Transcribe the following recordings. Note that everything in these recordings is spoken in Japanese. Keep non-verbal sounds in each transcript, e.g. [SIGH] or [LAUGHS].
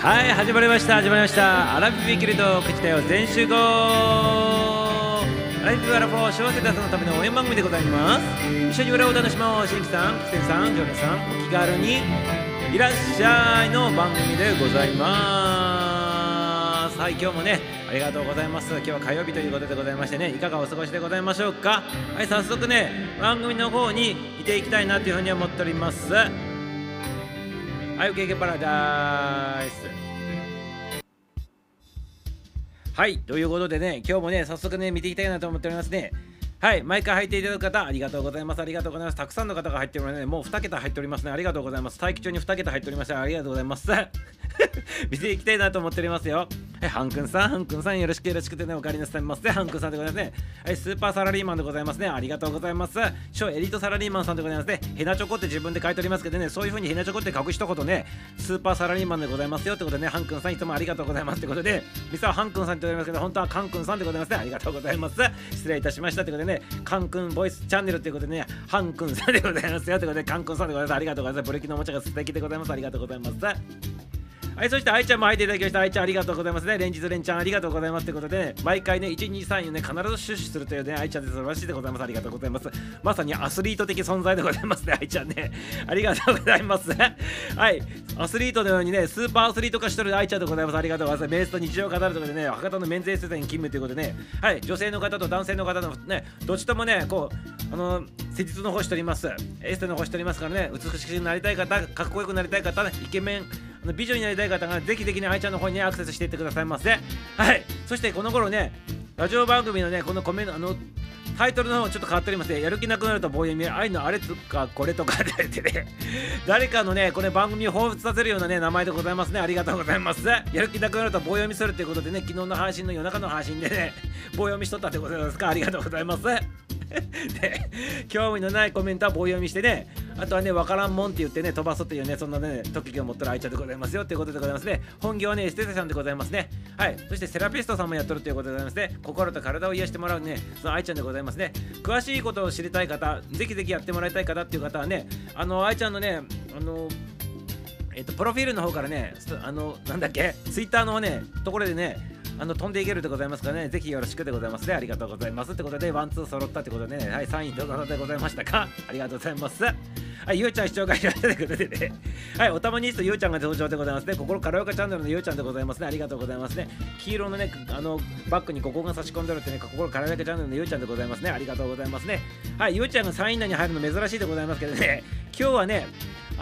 はい始まりました始まりました。アラビビキルと口だよ全集合。アラビブアラフォー小生活のための応援番組でございます。一緒に裏を楽しもう新規さんキテンさんジョネさんお気軽にいらっしゃいの番組でございます。はい今日もねありがとうございます。今日は火曜日ということでございましてねいかがお過ごしでございましょうか。はい早速ね番組の方にいていきたいなというふうに思っております。はい、受けパラダイス。はい、ということでね、今日もね、早速ね、見ていきたいなと思っておりますね。はい、毎回入っていただく方、ありがとうございます。ありがとうございます。たくさんの方が入っておりますね。もう2桁入っておりますね。ありがとうございます。待機中に2桁入っておりました。ありがとうございます。[LAUGHS] 見ていきたいなと思っておりますよ。はい、ハンくんさん、ハンくんさん、よろしくよろしくてね、おかえりなさいませ。ハンくんさんでございますね。はい、スーパーサラリーマンでございますね。ありがとうございます。超エリートサラリーマンさんでございますね。ヘナチョコって自分で書いておりますけどね、そういう風にヘナチョコって書く一言ね、スーパーサラリーマンでございますよってことでね、ハンくんさんいつもありがとうございますってことで、実はハンくんさんって言われますけど、本当はカンくんさんでございますね。ありがとうございます。失礼いたしましたってことでね、カンくんボイスチャンネルということでね、ハンくんさんでございますよってことで、カンくんさんでございます。ありがとうございます。ブレーキのおもちゃが素敵でございます。ありがとうございます。はい、そして愛ちゃんも入っていただきました。愛ちゃんありがとうございますね。連日連チャンありがとうございますということで、ね、毎回ね、1、2、3、4ね、必ず出資するというね、愛ちゃんです素晴らしいでございます。ありがとうございます。まさにアスリート的存在でございますね、愛ちゃんね。ありがとうございます。はい、アスリートのようにね、スーパーアスリート化してる愛ちゃんでございます。ありがとうございます。メースと日常を語るということでね、博多のメンズエステに勤務ということでね、はい、女性の方と男性の方のね、どっちともね、こう、あの、施術の方しております。エステの方しておりますからね、美しくなりたい方、かっこよくなりたい方、ね、イケメン、あの美女になりたい方がぜひぜひね、愛ちゃんの方にね、アクセスしていってくださいませ。はい。そしてこの頃ね、ラジオ番組のね、このコメント、あの、タイトルの方ちょっと変わっておりますね。やる気なくなると棒読み、愛のあれとかこれとかでてね、[LAUGHS] 誰かのね、これ番組を彷彿させるようなね、名前でございますね。ありがとうございます。やる気なくなると棒読みするっていうことでね、昨日の配信の夜中の配信でね、棒読みしとったってことですか？ありがとうございます。[LAUGHS] で興味のないコメントは棒読みしてねあとはね、わからんもんって言ってね、飛ばすっていうね、そんなね、特技を持ってる愛ちゃんでございますよっていうことでございますね。本業はね、エステテさんでございますね。はい。そしてセラピストさんもやっとるということでございますね。心と体を癒してもらうね、その愛ちゃんでございますね。詳しいことを知りたい方、ぜひぜひやってもらいたい方っていう方はね、あの、愛ちゃんのね、あの、えっと、プロフィールの方からね、あの、なんだっけ、ツイッターのね、ところでね、あの飛んでいけるでございますからね、ぜひよろしくでございますね。ありがとうございますってことで、ワンツー揃ったってことでね、はい、3位どうぞでございましたかありがとうございます。はい、ゆうちゃん視聴会いらっしゃるということでね、はい、おたまにいとゆうちゃんが登場でございますね。心カラオケチャンネルのゆうちゃんでございますね。ありがとうございますね。黄色のね、あの、バッグにここが差し込んでるってね、心カラオケチャンネルのゆうちゃんでございますね。ありがとうございますね。はい、ゆうちゃんが3位以内に入るの珍しいでございますけどね、今日はね、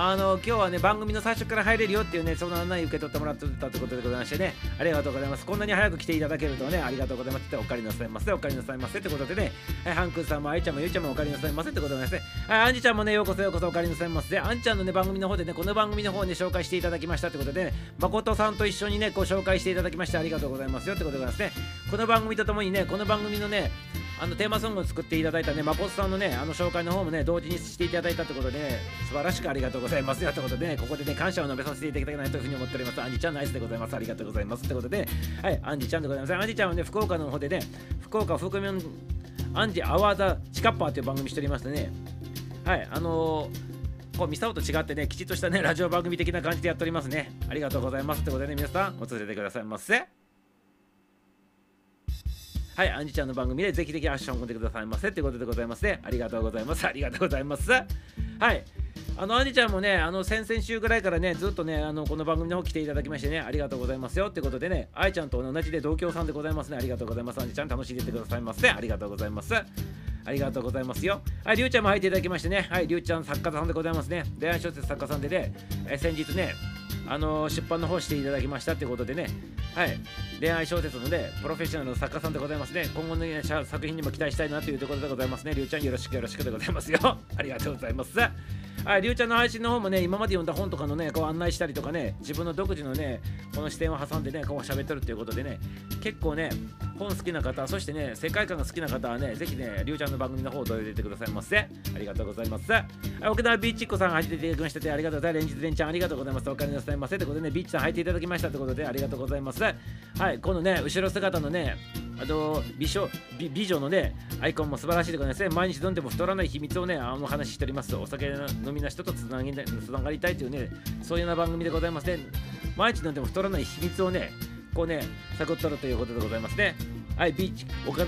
あの今日はね番組の最初から入れるよっていうねその案内受け取ってもらってたってことでございましてね。ありがとうございます。こんなに早く来ていただけるとねありがとうございます。ってお借りなさいませお借りなさいませってことでね。はいハンクさんも愛ちゃんもゆうちゃんもお借りなさいませってことでね。はいアンジちゃんもねようこそようこそお借りなさいませでアンちゃんのね番組の方でねこの番組の方に紹介していただきましたってことでね誠さんと一緒にねご紹介していただきましてありがとうございますよってことでございますね。この番組とともにねこの番組のねあのテーマソングを作っていただいたね、まこさんのね、あの紹介の方もね、同時にしていただいたってことでね、素晴らしくありがとうございますよってことでね、ここでね、感謝を述べさせていただきたいなというふうに思っております。アンジちゃんナイスでございます。ありがとうございますってことで、はい、アンジちゃんでございます。アンジちゃんはね、福岡の方でね、福岡福面アンジアワーザチカッパーという番組しておりましてね、はい、あのーこうミサオと違ってね、きちっとしたね、ラジオ番組的な感じでやっておりますね。ありがとうございますってことでね、皆さん、お連れてくださいませ。はい、アンジちゃんの番組でぜひぜひアクションを込んでくださいませってことでございますね。ありがとうございます。ありがとうございます。はい。あの、アンジちゃんもね、あの、先々週ぐらいからね、ずっとね、あの、この番組の方来ていただきましてね、ありがとうございますよってことでね、愛ちゃんと同じで同郷さんでございますね。ありがとうございます。アンジちゃん楽しんでってくださいませ。ありがとうございます。ありがとうございますよ。はい、りゅうちゃんも入っていただきましてね、はい、りゅうちゃん作家さんでございますね。恋愛小説作家さんでね、え先日ね、あの出版の方していただきましたということでね、はい、恋愛小説のね、プロフェッショナルの作家さんでございますね。今後の、作品にも期待したいなというところでございますね。りゅうちゃんよろしくよろしくでございますよ。[LAUGHS] ありがとうございます。はい、りゅうちゃんの配信の方もね、今まで読んだ本とかのね、こう案内したりとかね、自分の独自のね、この視点を挟んでね、こう喋っとるっていうことでね、結構ね、本好きな方、そしてね、世界観が好きな方はね、ぜひね、りゅうちゃんの番組の方を取り入れてくださいませ。ありがとうございます。沖縄ビーチっ子さんが入っていただきましてありがとうございます。連日連ちゃんありがとうございます。お金なさいませ。ということでね、ビーチさん入っていただきましたということでありがとうございます。はい、このね、後ろ姿のね、あと美少美美女のねアイコンも素晴らしいでございますね毎日飲んでも太らない秘密をねあの話しておりますお酒飲みな人とつなぎつながりたいというねそういうような番組でございますね毎日飲んでも太らない秘密をねこうね探っとるということでございますね。はい、ビーチ、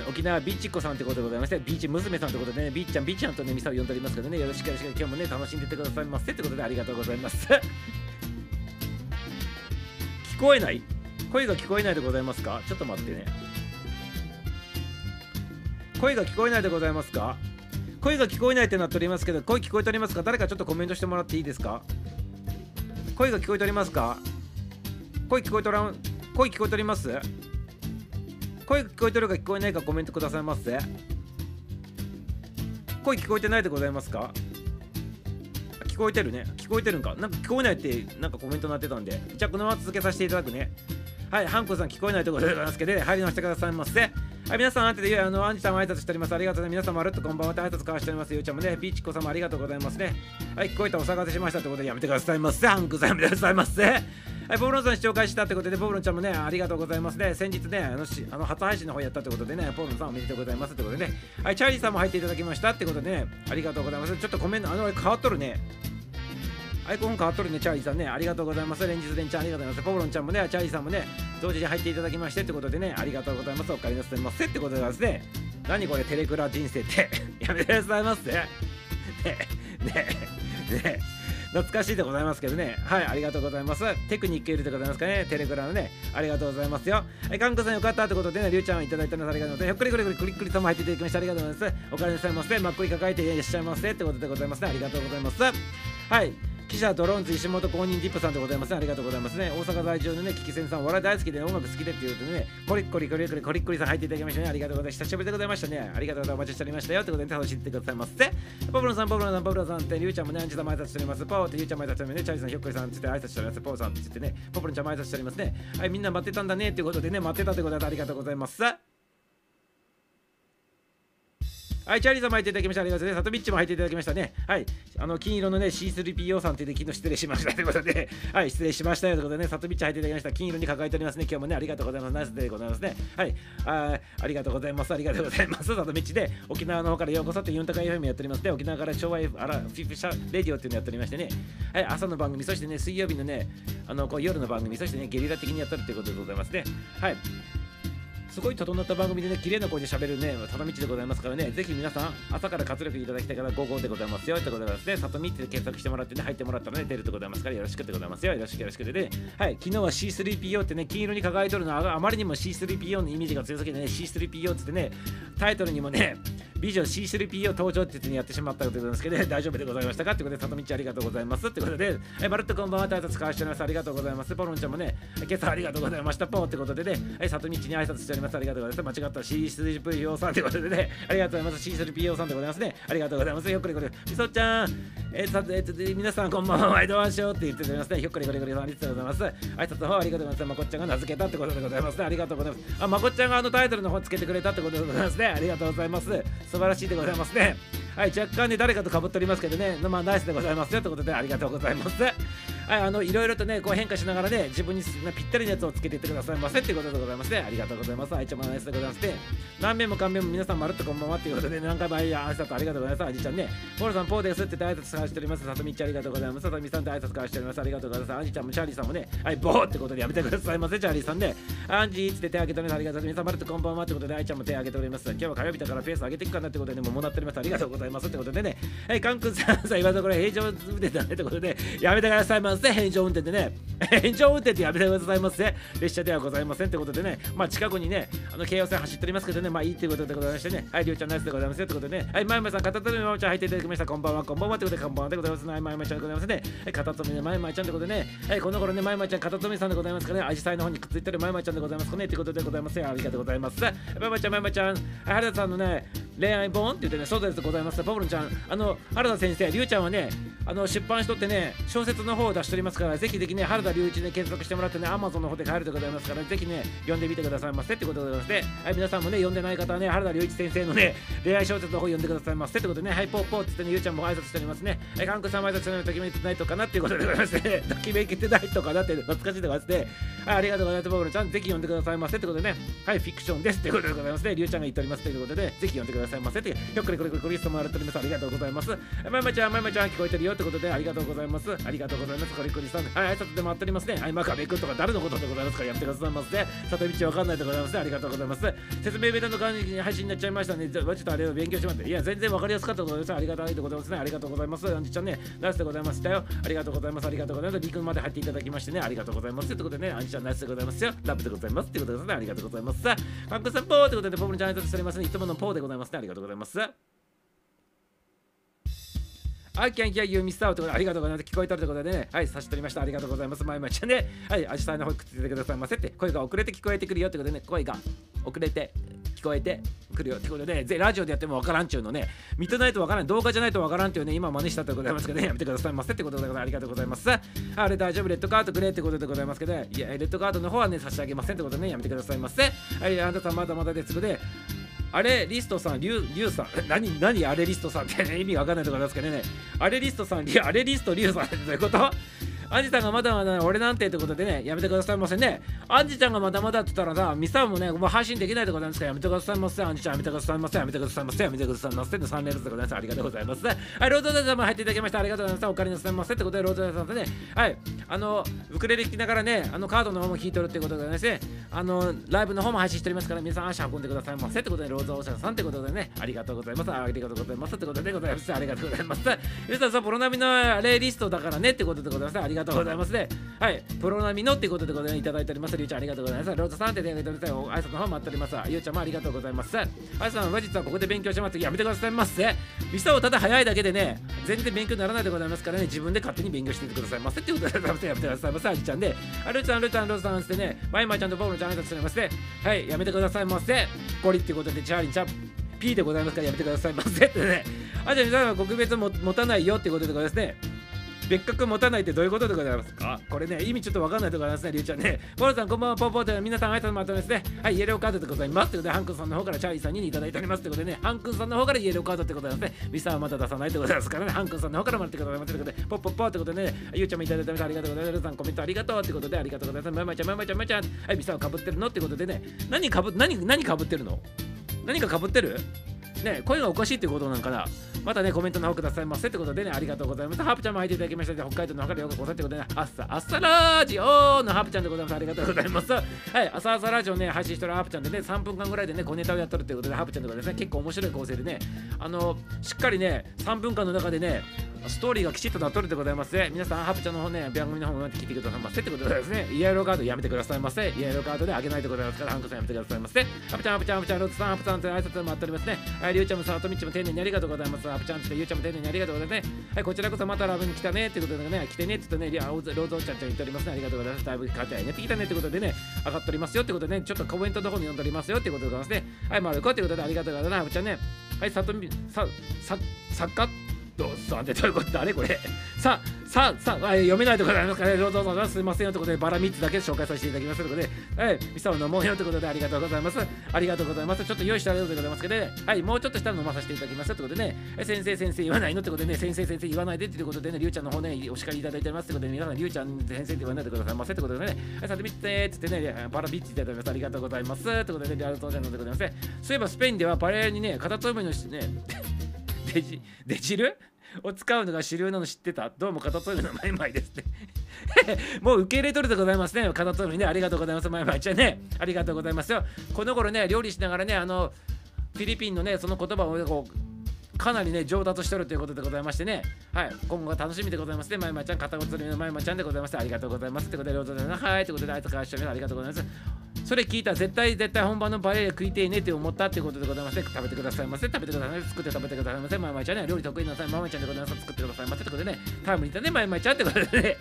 沖縄ビーチっ子さんってことでございまして、ビーチ娘さんってことでね、ビーちゃん、ビーちゃんとね、ミサを呼んでおりますけどね、よろしくよろしく、今日もね、楽しんでてくださいませ。ってことでありがとうございます。[LAUGHS] 聞こえない？声が聞こえないでございますか？ちょっと待ってね。声が聞こえないでございますか？声が聞こえないってなっておりますけど、声聞こえておりますか？誰かちょっとコメントしてもらっていいですか？声が聞こえておりますか？声聞こえておらん、声聞こえております？声聞こえてるか聞こえないかコメントくださいませ。声聞こえてないでございますか？聞こえてるね。聞こえてるんか？なんか聞こえないってなんかコメントなってたんで。じゃあこのまま続けさせていただくね。はいハンコさん聞こえないところでございますけど、入りましてくださいませ。はい皆さんあてであのアンジさんも挨拶しております。ありがとうね。皆さんまるっとこんばんはって挨拶交わしております。ゆうちゃんもねピーチコさんもありがとうございます。ねはい聞こえたお騒がせしましたってことでやめてくださいませ。ハンコさんやめてくださいませ [LAUGHS] はい、ボブロンさん紹介したってことで、ボブロンちゃんもね、ありがとうございますね。先日ね、あのしあの初配信の方やったってことでね、ボブロンさんおめでとうございますってことでね、はい、チャーリーさんも入っていただきましたってことでね、ありがとうございます。ちょっとコメント、あの、変わっとるね。アイコン変わっとるね、チャーリーさんね。ありがとうございます。連日連チャンありがとうございます。ポブロンちゃんもね、チャーリーさんもね、同時に入っていただきましてってことでね、ありがとうございます。お帰りなさいませってことでですね、何これ、テレクラ人生って [LAUGHS] やめてくださいませ。ねえ、ね、ね。懐かしいでございますけどね。はい、ありがとうございます。テクニックいるでございますかね。テレグラムね。ありがとうございますよ。はい、かんこさんよかったってことでね、りゅうちゃんいただいたのでありがとうございます。ひっくりくりくりくりくりとも入っていただきましてありがとうございます。お金なさいませ。まっくり抱えていらっしゃいませってことでございますね。ありがとうございます。はい。記者ドローンズ石本公認ディップさんでございますね。ありがとうございますね。大阪在住のね、キキセンさん、お笑い大好きで音楽好きでっていうとね、コリッコリコリコリコリッコリさん入っていただきましたね。ありがとうございます。久しぶりでございましたね。ありがとうございます。お待ちしておりましたよ。ということで、楽しんでくださいませ。ポブロンさん、ポブロンさん、ポブロンさんって、りゅうちゃんもね、アンジさんも挨拶しております。ポーって、りゅうちゃんも挨拶しておりますね。チャーリーさん、ひょっこりさんって挨拶しております。ポーさんって言ってね、ポブロンちゃんも挨拶しておりますね。はい、みんな待ってたんだねっていうことでね、待ってたということでありがとうございます。はい、チャーリーさんも入っていただきました。ありがとうございます。サトビッチも入っていただきましたね。はい、あの金色のね、C3PO さんというで、昨日失礼しましたということで、[LAUGHS] はい、失礼しましたよということでね、サトビッチ入っていただきました。金色に抱えておりますね。今日もね、ありがとうございます。ナイスでございますね。はい、あありがとうございます。ありがとうございます。サトビッチで、沖縄の方からようこそってユンタカ FM やっておりますね。沖縄から昭和 F、あら、フィフシャレディオっていうのやっておりましてね、はい、朝の番組、そしてね、水曜日のね、あのこう夜の番組、そしてね、ゲリラ的にやってるということでございますね。はい。すごい整った番組でね、綺麗な声で喋るね、里道でございますからね、ぜひ皆さん、朝から活力いただきたいから午後でございますよってことでございますね、里道で検索してもらってね、入ってもらったらね、出るでございますから、よろしくでございますよ。よろしくよろしくでね、はい、昨日は C3PO ってね、金色に輝いとるのはあまりにも C3PO のイメージが強すぎてね、C3PO ってね、タイトルにもね、美女 C3PO 登場って言ってやってしまったこということですけど、ね、大丈夫でございましたか？ってことで、里道ありがとうございますってことで、はい、まるっとこんばんは、挨拶交わしております。ありがとうございます。ポロンちゃんもね、今朝ありがとうございました。ポーってことでね、はい、里道に挨拶してります。ありがとうございます。間違った C3PO さんってことでね、ありがとうございます。C3PO さんでございますね。ありがとうございます。よっこりこり。みそちゃん、えー、さえー、と皆さんこんばんは、ワイドワンショーって言っておりますね。ひょっこりこりこりさん、ありがとうございます。挨拶の方ありがとうございます。まこっちゃんが名付けたってことでございますね。ありがとうございます。あ、まこっちゃんがあのタイトルの方つけてくれたってことでございますね。ありがとうございます。素晴らしいでございますね。はい、若干ね、誰かとかぶっておりますけどね、まあ、ナイスでございますよということで、ありがとうございます。はい、あのいろいろとね、こう変化しながらね、自分にぴったりのやつをつけていってくださいませっていうことでございますね。ありがとうございます。愛ちゃんもナイスでございますね。何遍も何遍も皆さんまるっとこんばんはっていうことで、ね、何回も挨拶ありがとうございます。あじちゃんね、ポールさん、ポーですって挨拶さしております。さとみちゃんありがとうございます。さとみさんって挨拶交わしております。ありがとうございます。アンジちゃんもチャーリーさんもね、はい、ボーってことでやめてくださいませ、チャーリーさんね。アンジーって手挙げております。ありがとうございます。皆さんまるっとこんばんはってことで、愛ちゃんも手挙げております。今日は火曜日だからペース上げていくかなってことで、ね、もうもらっております。ありがとうございますってことでね、はい、カン君さんさ、今のところ平常運転だねってことで、やめてくださいませ、平常運転でね。ね、炎上運転ってやめてくださいませ。列車ではございませんってことでね、まあ近くにね、あの京王線走っておりますけどね、まあいいっていうことでございましてね、はい、りょうちゃんナイスでございますよってことでね、はい、まいまいさん、片手のままちゃん入っていただきました。こんばんは、こんばんはってことで、こんばんはでございますね。はい、まいまいちゃんでございますね。はい、片手のまいまいちゃんってことでね、はい、この頃ね、まいまいちゃん、片手さんでございますかね、アジサイの方にくっついてるまいまいちゃんでございますかね、ってことでございますよ。ありがとうございます。まいまいちゃん、まいまいちゃん、原田さんのね、恋愛本って言ってね、そうですございます。パブロンちゃん、あの、原田先生、りゅうちゃんはね、あの出版しとってね、小説の方出出しておりますからぜひぜひね原田龍一で検索してもらってね Amazon の方で買えるでございますからぜひね読んでみてくださいませってことでございます。ねはい皆さんもね読んでない方はね原田龍一先生のね恋愛小説の方読んでくださいませってことでねはいポーポーって言ってねゆうちゃんも挨拶しておりますね。はいカンクさんも挨拶しております。ときめいてないとかなっていうことでございましてときめいてないとかなって懐かしいでございますね。はいありがとうございます。ボブルちゃんぜひ読んでくださいませってことでね。はいフィクションですってことでございますね。りゅうちゃんが言っておりますということでぜひ読んでくださいませってひょっこりこりこりこりストもらっております。ありがとうございます。まいまちゃんまいまちゃん聞こえてるよってことでありがとうございます。ありがとうございます。こりこりさんはい挨拶で回っておりますねはい真壁君とか誰のことでございますかやってくださいませ。里道わかんないでございます。ねありがとうございます。説明ベタの感じに配信になっちゃいましたね。ちょっとあれを勉強しまっていや全然わかりやすかったでございます。ありがたいでございます。ねありがとうございます。アンジちゃんねナイスでございましたよありがとうございます。ありがとうございます。リ君まで入っていただきましてね。ありがとうございます。ということでねアンジちゃんナイスでございます。よラブでございます。っていうことですねありがとうございます。さあカンクさんポーってことで僕のチャンネルしておりますね。いつものポーでございますね。ありがとうございます。はい、キャンキャンユーミスターということでありがとうございます。聞こえたということでね、はい、差し取りました。ありがとうございます。まいまいちゃんね、はい、アジサイの方くっついてくださいませって、声が遅れて聞こえてくるよということでね、声が遅れて聞こえてくるよってことで、ぜラジオでやってもわからんちゅうのね、見てないとわからん、動画じゃないとわからんっていうね、今真似したということでございますけどね、やめてくださいませってことでございますありがとうございます。あれ大丈夫、レッドカードくれってことでございますけど、ねいや、レッドカードの方はね、差し上げませんってことでね、やめてくださいませ。はい、あなたまだまだですので、あれリストさん、リュリュウさん、[LAUGHS] 何、何あれリストさんって、ね、意味わかんないところですけどね、あれリストさん、あれリストリュウさんってどういうこと？アンジさんがまだまだ俺なんてってことでね、やめてくださいませね。アンジちゃんがまだまだって言ったらさ、ミサもね、もう配信できないってことなんですから、やめてくださいませ。アンジちゃんやめてくださいませ。やめてくださいませ。やめてくださいませ。3連続でございます。ありがとうございます。はい、ロードダーさんも入っていただきました。ありがとうございます。お借りなさいませってことで、ロードダーさんとね、はい、あの、ウクレレ弾きながらね、あのカードの方も弾いとるってことですね、あの、ライブの方も配信しておりますから、皆さん足運んでくださいませってことで、ロードオーシャンさんってことでね、ありがとうございます。ありがとうございますってことでございます。ありがとうございます。皆さんさ、プロ並みのレイリストだからねってことでございます。ありがとうございますがとうございますね。はい、プロ並みのっていうことでございいただいております。りゅうちゃんありがとうございます。ローズさんって手挙げております。挨拶の方待っております。ゆうちゃんもありがとうございます。あいさんは実はここで勉強します。やめてくださいませ。ミサをただ早いだけでね、全然勉強にならないでございますからね、自分で勝手に勉強しててくださいませっていうことでございます。やめてくださいませ。あじちゃんで、あるちゃん、るちゃん、ローズさんしてね、マイマイちゃんと僕のちゃん挨拶しておりまして、はい、やめてくださいませ。ゴリっていうことで、チャーリーちゃん。P でございますからやめてくださいませってね。あ、じゃあ皆さんは国別も持たないよってことでございますね。別格持たないってどういうことでございます？かこれね、意味ちょっとわかんないところありますね、りゅうちゃんね。ボロさん、こんばんは、ポーポーで皆さん挨拶まとですね。はい、イエローカードでございます。ということで、ハンクさんの方からチャーリーさんにいただいておりますということでね、ハンクさんの方からイエローカードってことなんですね。ミサはまだ出さないってことですからね、ハンクさんの方からもらってくださいませということで、ポッポッポってことでね、ゆうちゃんもいただいてありがとうございます。ルさんコメントありがとうってことで、ありがとうございます。ままちゃん、ままちゃん、ままちゃん。はい、ミサはかぶってるの？ってことでね、何かぶ、何、何かぶってるの？何かかぶってる？ね、声がおかしいってことなんかな？またね、コメントの方くださいませってことでね、ありがとうございます。ハープちゃんも入っていただきましたで、北海道の中でよくござってことでね、あっさ、あっさラジオのハープちゃんでございます。ありがとうございます。はい、朝朝ラジオね、配信してるハープちゃんでね、3分間ぐらいでね、小ネタをやっとるってことで、ハープちゃんでございますね、結構面白い構成でね、あの、しっかりね、3分間の中でね、ストーリーがきちっとなっとるでございますね。皆さん、ハープちゃんの方ね、番組の方も聞いてくださいませってことでですね、イエローカードやめてくださいませ。イエローカードであげないでございますから、ハンクさんやめてくださいませ。ハープちゃん、ハープちゃん、ハープちゃん、ロッツさん、ハープさんって挨拶もあっておりますね。はい、りゅうちゃんもさ、とみちも丁寧にありがとうございます。ハープちゃんって、ゆうちゃんも丁寧にありがとうございますね。はい、こちらこそまたラブに来たねってことでね、来てねって言ってね、ローゾーちゃんちゃん言っておりますね。ありがとうございます。だいぶ勝てやねってきたねってことでね、上がっておりますよってことでね、ちょっとコメントの方に読んでおりますよってことでございますね。はい、まるこってことでありがとうございます。ハブちゃんね。はい、さとみ、さ、さ、作家？どうさんってどういうことだねこれ。さ [LAUGHS] ささあ読めないところでありますかね。どうぞどうぞすいませんよということでバラ3つだけ紹介させていただきますということで。はいミサを飲もうよということでありがとうございます。ありがとうございます。ちょっと用意してあるでございますけどね。はいもうちょっとしたら飲まさせていただきますということでね。先生先生言わないのってことでね。先生先生言わないでっていうことでね。りゅうちゃんの方ねお叱りいただいてますってことで皆さんりゅうちゃん先生って言わないでくださいませってことでね。はいさてみてっつってね。バラ3ついただきますありがとうございますということでね。ありがとうございますそういえばスペインではパレーにね片つめのしね。デジデジル [LAUGHS] を使うのが主流なの知ってた？どうも片取りのマイマイですって [LAUGHS] もう受け入れとるでございますね。片取りねありがとうございます。マイマイちゃんね。ありがとうございますよ。この頃ね料理しながらねあのフィリピンのねその言葉をこうかなりね上達してるということでございましてね。はい。今後が楽しみでございますね。まいまいちゃん片言りのまいまいちゃんでございます。ありがとうございます。ってことで両方ではい。ということであいつからしてありがとうございます。それ聞いた絶対絶対本番のパエリア食いてえねって思ったってことでございませ食べてくださいませ。食べてくださいませ。作って食べてくださいませ。まいまいちゃんね料理得意なさい。まいまいちゃんでございます作ってください。ませってことでねタイムリーだね。まいまいちゃんってことでね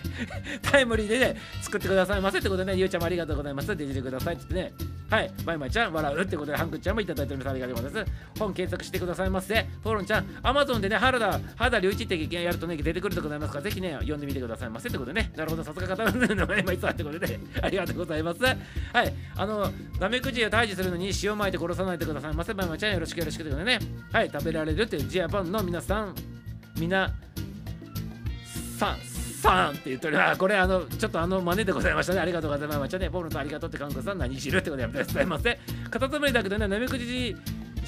タイムリーでね作ってくださいませってことでねゆうちゃんもありがとうございます。って入れて。くださいって言ってねはい。まいまいちゃん笑うってことでハンクちゃんもいただいております。ありがとうございます。本検索してくださいませ。フォロンちゃんアマゾンでね原田原田隆一ってやるとね出てくるでございますからぜひね読んでみてくださいませ。ってことでね。なるほどさすが方の名前まいさんってことで [LAUGHS] ありがとうございます。はい。あのナメクジを退治するのに塩まいて殺さないでくださいませ。まいまちゃんよろしくよろしくということでね。はい。食べられるっていうジアパンの皆さんみなさんさんって言っております。これあのちょっとあの真似でございましたね。ありがとうございます。じゃね、ボールとありがとうって韓国さん何しるってことでやめてくださいませ。カタツムリだけどね、なめくじ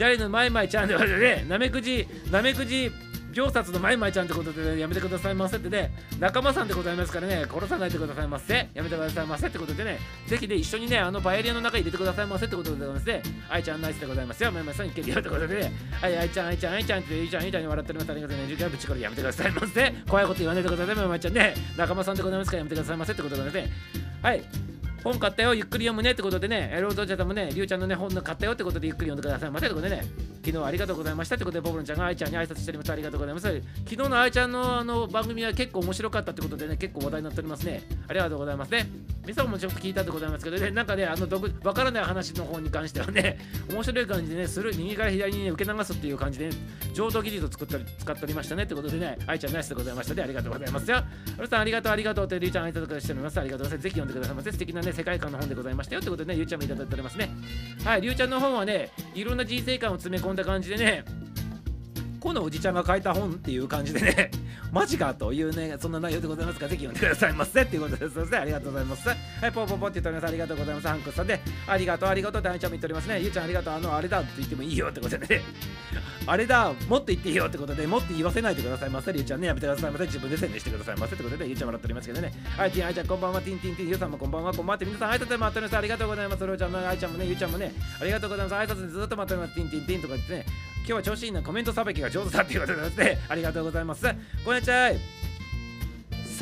ジャリのマイマイちゃんでね、なめくじ、なめくじ秒殺のマイマイちゃんってことで、ね、やめてくださいませってね、仲間さんでございますからね、殺さないでくださいませ。やめてくださいませってことでね、ぜひね、一緒にね、あのパエリアの中に入れてくださいませってことでございますね。愛ちゃんナイスでございますよ。マイマイさんいけるよってことでね、はい、愛ちゃん、愛ちゃん、愛ちゃんって、愛ちゃん、愛ちゃんに笑っております。ありがとうね。10回ぶちこれやめてくださいませ。怖いこと言わないでください、マイマイちゃんね。仲間さんでございますからやめてくださいませってことでございますね。はい。本買ったよ、ゆっくり読むねってことでね、ロードジャタもね、りゅうちゃんのね、本の買ったよってことでゆっくり読んでくださいませってことでね、昨日ありがとうございましたってことで、ボブルンちゃんが愛ちゃんに挨拶しております。ありがとうございます。昨日の愛ちゃんのあの番組は結構面白かったってことでね、結構話題になっておりますね。ありがとうございますね。みさもちょっと聞いたってございますけどね、なんかね、あの、わからない話の方に関してはね、面白い感じでね、する、右から左に、ね、受け流すっていう感じで、ね、浄土技術を作ったり使っておりましたねってことでね、愛ちゃんナイスでございましたで、ありがとうございますよ。おさん、ありがとう、ありがとうって、りゅうちゃん挨拶しております。ありがとうございます。ぜひ読んでくださいませ。素敵なね、世界観の本でございましたよってことでね、りゅうちゃんもいただいておりますね。はい、りゅうちゃんの本はね、いろんな人生観を詰め込んだ感じでね、このおじちゃんが書いた本っていう感じでね、[LAUGHS] マジかというね、そんな内容でございますから、ぜひ読んでくださいませっていうことですので、ありがとうございます。はい、ポーポーポーって言っております。ありがとうございます。ハンクさんで、ありがとう、ありがとうってあいちゃんも言っておりますね。ゆうちゃんありがとう、あの、あれだって言ってもいいよってことでね、[LAUGHS] あれだ、もっと言っていいよってことで、もっと言わせないでくださいませ。ゆうちゃんね、やめてくださいませ。自分で宣伝してくださいませってことで、ゆうちゃん笑っておりますけどね。はい、ティン、あいちゃんこんばんは、ティンティンティン、ゆうさんもこんばんは、こんばんはって、皆さん挨拶で待っております。ありがとうございます。りょうちゃんも、あいちゃんもね、ゆうちゃんもね、ありがとうございます。挨拶でずっと待っております。ティンティンティンとか言ってね、今日は調子いいな、コメントさばきが上手だっていうことで、ありがとうございます。こんにちは。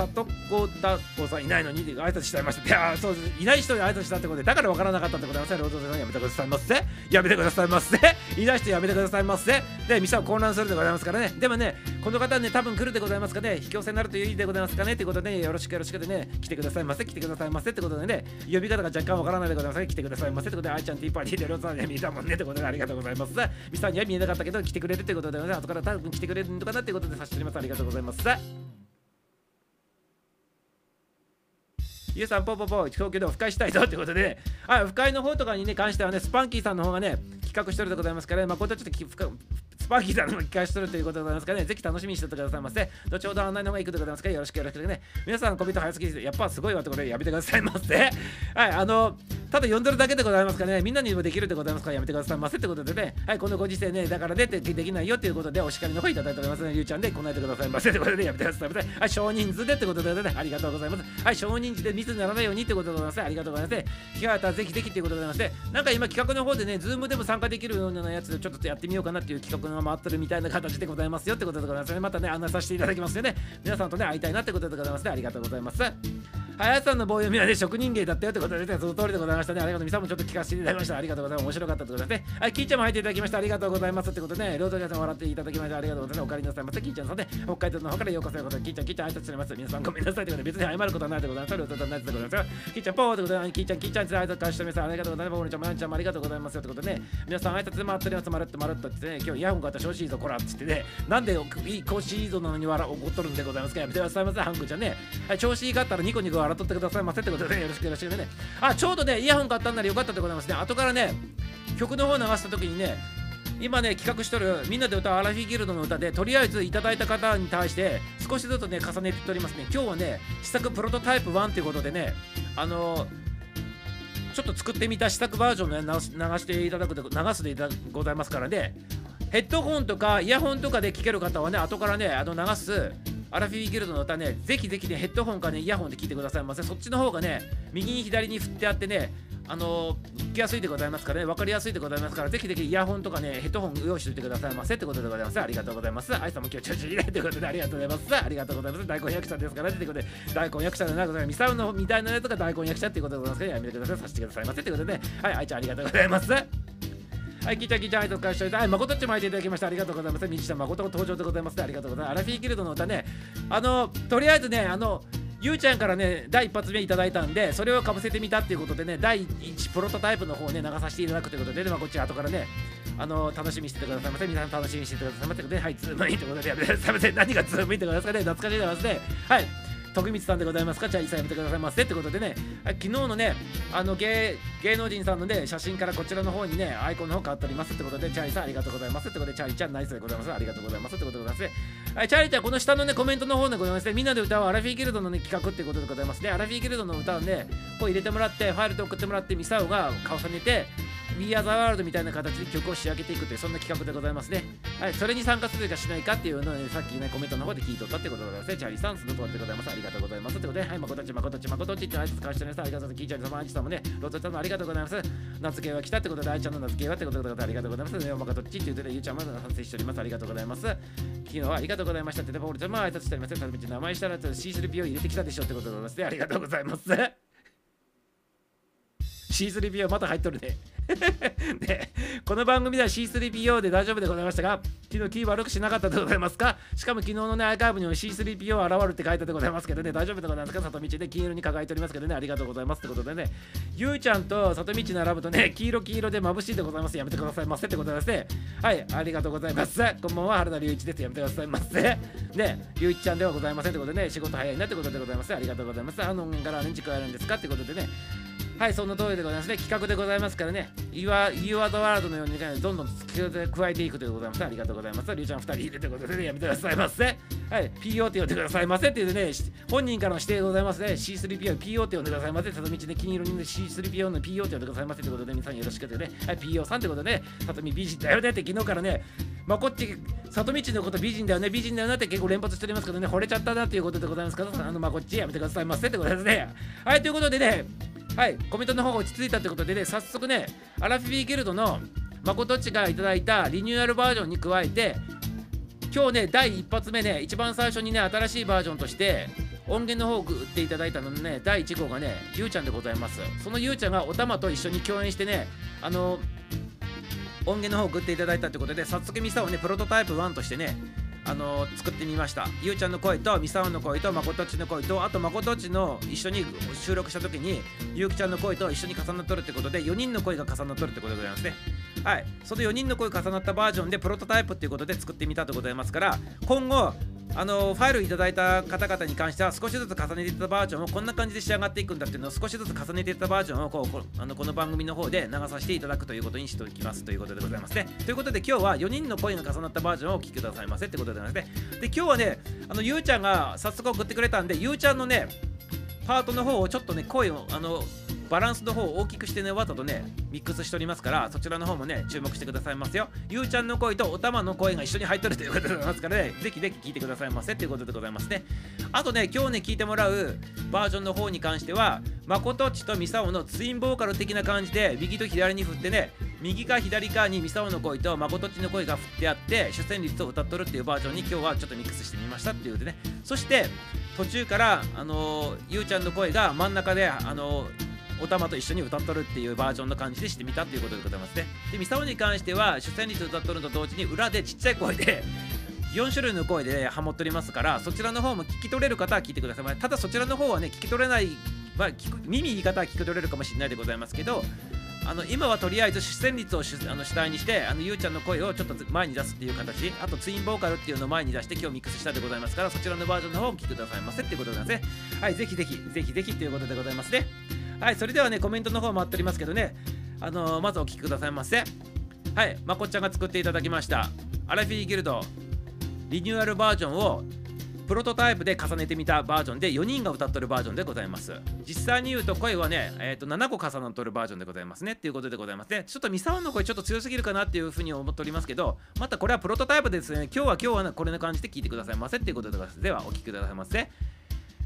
里子だこさんいないのに挨拶しちゃいました。いやそうですいない人に挨拶したってことで、だからわからなかったってことでございます。ロードさんやめてくださいませ。やめてくださいませ。いない人やめてくださいませ。で、店を混乱するでございますからね。でもね、この方ね、多分来るでございますかね、引き寄せになるという意味でございますかね、ということで、ね、よろしくよろしくでね、来てくださいませ、来てくださいませってことでね、呼び方が若干わからないでございます、来てくださいませってことで、あいちゃんティーパーティーでローさんには見えたもんねってことで、ありがとうございます。ミさんには見えなかったけど、来てくれるってことで、ね、後から多分来てくれるのかなってことで、させております。ありがとうございます。ゆうさん、ぽぽぽ、東京でオフ会したいぞってことで、ね、はい、オフ会の方とかにね、関してはね、スパンキーさんの方がね、企画してるでございますから、ね、まあ、これはちょっとスパンキーさんのも企画してるということでございますからね、ぜひ楽しみにしててくださいませ。後ほど案内の方が行くでございますから、よろしくよろしくね。皆さん、コメント早すぎて、やっぱすごいわってことでやめてくださいませ。はい、あの、ただ呼んでるだけでございますからね、みんなにもできるでございますから、やめてくださいませってことでね、はい、このご時世ね、だからね、でできないよっていうことで、お叱りの方いただいておりますので、りゅうちゃんでこないでくださいませってことで、やめてくださいませ。はい、少人数でってことでね、ありがとうございます。はい、少人数で密にならないようにってことでございます。ありがとうございます。機会あったぜひぜひってことでございまして、なんか今企画の方でね、ズームでも参加できるようなやつでちょっとやってみようかなっていう企画が回ってるみたいな形でございますよってことでございますね。またね、案内させていただきますよね。皆さんとね、会いたいなってことでございますね。ありがとうございます。林さんの棒読みはね、職人芸だったよってことで、ね、その通りでございましたね。ありがとう。みさんもちょっと聞かせていただきました。ありがとうございます。面白かったってことですね。はい、キーちゃんも入っていただきました。ありがとうございますってことで、ね、ロードジャーさん笑っていただきました。ありがとうございます。お帰りなさいませ。キーちゃんさんで、北海道の方からようこそようこそ。キーちゃん、キーちゃん挨拶しております。皆さんごめんなさいってことで、別に謝ることはないでございます。ロードジャーさんないでございますよ。キーちゃん、ポーってことで、キーちゃん、キーちゃんって挨拶しております。ありがとうございます。ボールちゃん、マンちゃんもありがとうございますよってことでね、皆さん挨拶回っております。まるっとまるっとってね、今日イヤホン買った調子いいぞ、こらって言ってね、なんでいい調子いいぞなのに笑怒っとるんでございますかやめてくださいませ、ハンクちゃんね。はい、調子いいかったらニコニコ笑っとってくださいませってことで、ね、よろしくよろしくね。あ、ちょうどね、イヤホン買ったんならよかったでございますね。後からね、曲の方流した時にね、今ね企画しとるみんなで歌うアラフィギルドの歌でとりあえずいただいた方に対して少しずつね重ねてっておりますね今日はね試作プロトタイプ1ということでねあのちょっと作ってみた試作バージョンね流していただくで流すでございますからねヘッドホンとかイヤホンとかで聴ける方はね後からねあの流すアラフィーギルドの歌ね、ぜひぜひね、ヘッドホンかね、イヤホンで聞いてくださいませ。そっちの方がね、右に左に振ってあってね、あの聞きやすいでございますからね、分かりやすいでございますから、ぜひぜひイヤホンとかね、ヘッドホン用意しておいてくださいませってことでございます。ありがとうございます。愛さんも今日調子いいねということでありがとうございます。ありがとうございます。大根役者ですからね、ということで、大根役者の中で、ミサウのみたいなやつが大根役者っていうことでございますから、やめてください。させてくださいませということで、はい、愛ちゃんありがとうございます。はい、聞いちゃ聞いちゃ、はい、とかしていて、はい、誠っちもいていただきました。ありがとうございます。みちさん、誠登場でございます。ありがとうございます。アラフィーギルドの歌ね、あの、とりあえずね、あの、ゆうちゃんからね第一発目いただいたんでそれをかぶせてみたっていうことでね第1プロトタイプの方をね流させていただくということで、ね、まあ、こっち後からねあの楽しみにしててくださいませ皆さん楽しみにしててくださいませはいズームインということでやめてくださいませ何がズームインってことですかね懐かしいでますねはい徳光さんでございますか？じゃあ一切やめてくださいませってことでね。昨日のねあの芸芸能人さんのね写真からこちらの方にねアイコンの方変わっておりますってことでチャーリさんありがとうございますってことでチャーリちゃんナイスでございます。ありがとうございますってことでございますはいチャーリーちゃんこの下のねコメントの方でございますね。みんなで歌うアラフィーギルドのね企画ってことでございますね。アラフィーギルドの歌をねこう入れてもらってファイルで送ってもらってミサオが重ねて We Are the World みたいな形で曲を仕上げていくというそんな企画でございますね。はい、それに参加するかしないかっていうのを、ね、さっきね、コメントの方で聞いとったってことでございますね。チャーリーさん、その通りでございます。ありがとうございます。ということで、はい、まことち、まことち、まことちって挨拶返してねさ、ありがとうございます。キーちゃん様、アイチさんもね、ロートさんもありがとうございます。名付けは来たってことで、愛ちゃんの名付けはってことで、ありがとうございます。ね、まことちって言ってね、ゆうちゃんも反省しております。ありがとうございます。昨日はありがとうございましたって、ポールちゃんも挨拶しております。たぶん名前したら C3P を入れてきたでしょってことでございますね。ありがとうございます。C3P また入っとるね。で、[LAUGHS] この番組では C3PO で大丈夫でございましたが、昨日キー悪くしなかったでございますか？しかも昨日のね、アーカイブにも C3PO 現るって書いてでございますけどね、大丈夫でございますか？里道で黄色に輝いておりますけどね、ありがとうございますってことでね、ゆうちゃんと里道並ぶとね、黄色黄色で眩しいでございます。やめてくださいませってことですね。はい、ありがとうございます。こんばんは、原田隆一です。やめてくださいませ。ね、ゆうちゃんではございませんってことでね、仕事早いなってことでございます。ありがとうございます。あの、から何時間やるんですか？ってことでね、はいその通りでございますね。企画でございますからね。You are, you are the world のようにねどんどん加えていくということでございますありがとうございますりゅうちゃん2人いるということで、ね、やめてくださいませ。はい PO って呼んでくださいませっていうね本人からの指定でございますね。C3PO PO って呼んでくださいませ。里道で金色に C3PO の PO って呼んでくださいませということで皆さんよろしくというねはい PO さんということでね。里見美人だよねって昨日からね。まあこっち里道のこと美人だよね。美人だよなって結構連発しておりますけどね。惚れちゃったなっていうことでございますからあのまあこっちやめてくださいませってことですね。はいということでねはいコメントの方が落ち着いたということでね早速ねアラフィーギルドの誠っちがいただいたリニューアルバージョンに加えて今日ね第一発目ね一番最初にね新しいバージョンとして音源の方を送っていただいたのね第1号がねゆうちゃんでございます。そのゆうちゃんがおたまと一緒に共演してねあの音源の方を送っていただいたということで早速ミサをねプロトタイプ1としてねあの作ってみました。ゆうちゃんの声とみさおの声とまことっちの声とあとまことちの一緒に収録した時にゆうきちゃんの声と一緒に重なっとるってことで4人の声が重なっとるってことでございますね。はい。その4人の声重なったバージョンでプロトタイプっていうことで作ってみたとございますから今後あのファイルいただいた方々に関しては少しずつ重ねていったバージョンをこんな感じで仕上がっていくんだっていうのを少しずつ重ねていったバージョンをこうこあのこの番組の方で流させていただくということにしておきますということでございますね。ということで今日は4人の声が重なったバージョンをお聴きくださいませってことでございますね。で今日はねあのゆうちゃんが早速送ってくれたんでゆうちゃんのねパートの方をちょっとね声をあのバランスの方を大きくしてねわざとねミックスしておりますからそちらの方もね注目してくださいますよ。ゆうちゃんの声とおたまの声が一緒に入っとるということでございますからねぜひぜひ聞いてくださいませということでございますね。あとね今日ね聞いてもらうバージョンの方に関してはまことちとみさおのツインボーカル的な感じで右と左に振ってね右か左かにミサオの声とまことちの声が振ってあって主旋律を歌っとるっていうバージョンに今日はちょっとミックスしてみましたっていうでね。そして途中からあのー、ゆうちゃんの声が真ん中であのーおたまと一緒に歌っとるっていうバージョンの感じでしてみたということでございますね。でミサオに関しては主旋律歌っとると同時に裏でちっちゃい声で4種類の声でハモっておりますからそちらの方も聞き取れる方は聞いてください。ただそちらの方はね聞き取れない、まあ、耳言い方は聞き取れるかもしれないでございますけどあの今はとりあえず主旋律を主あの主体にしてあのゆうちゃんの声をちょっと前に出すっていう形。あとツインボーカルっていうのを前に出して今日ミックスしたでございますからそちらのバージョンの方をお聞きくださいませっていうことなんですねはいぜひぜひぜひぜひということでございますね。はいそれではねコメントの方待っておりますけどね。あのー、まずお聞きくださいませ。はいまこっちゃんが作っていただきました。アラフィーギルド。リニューアルバージョンをプロトタイプで重ねてみたバージョンで4人が歌っとるバージョンでございます。実際に言うと声はね、えー、と7個重なっとるバージョンでございますね。っていうことでございます。ねちょっとミサオンの声ちょっと強すぎるかなっていうふうに思っておりますけどまたこれはプロトタイプですね。今日は今日は、これの感じで聞いてくださいませっていうことでございます。ではお聴きくださいませ。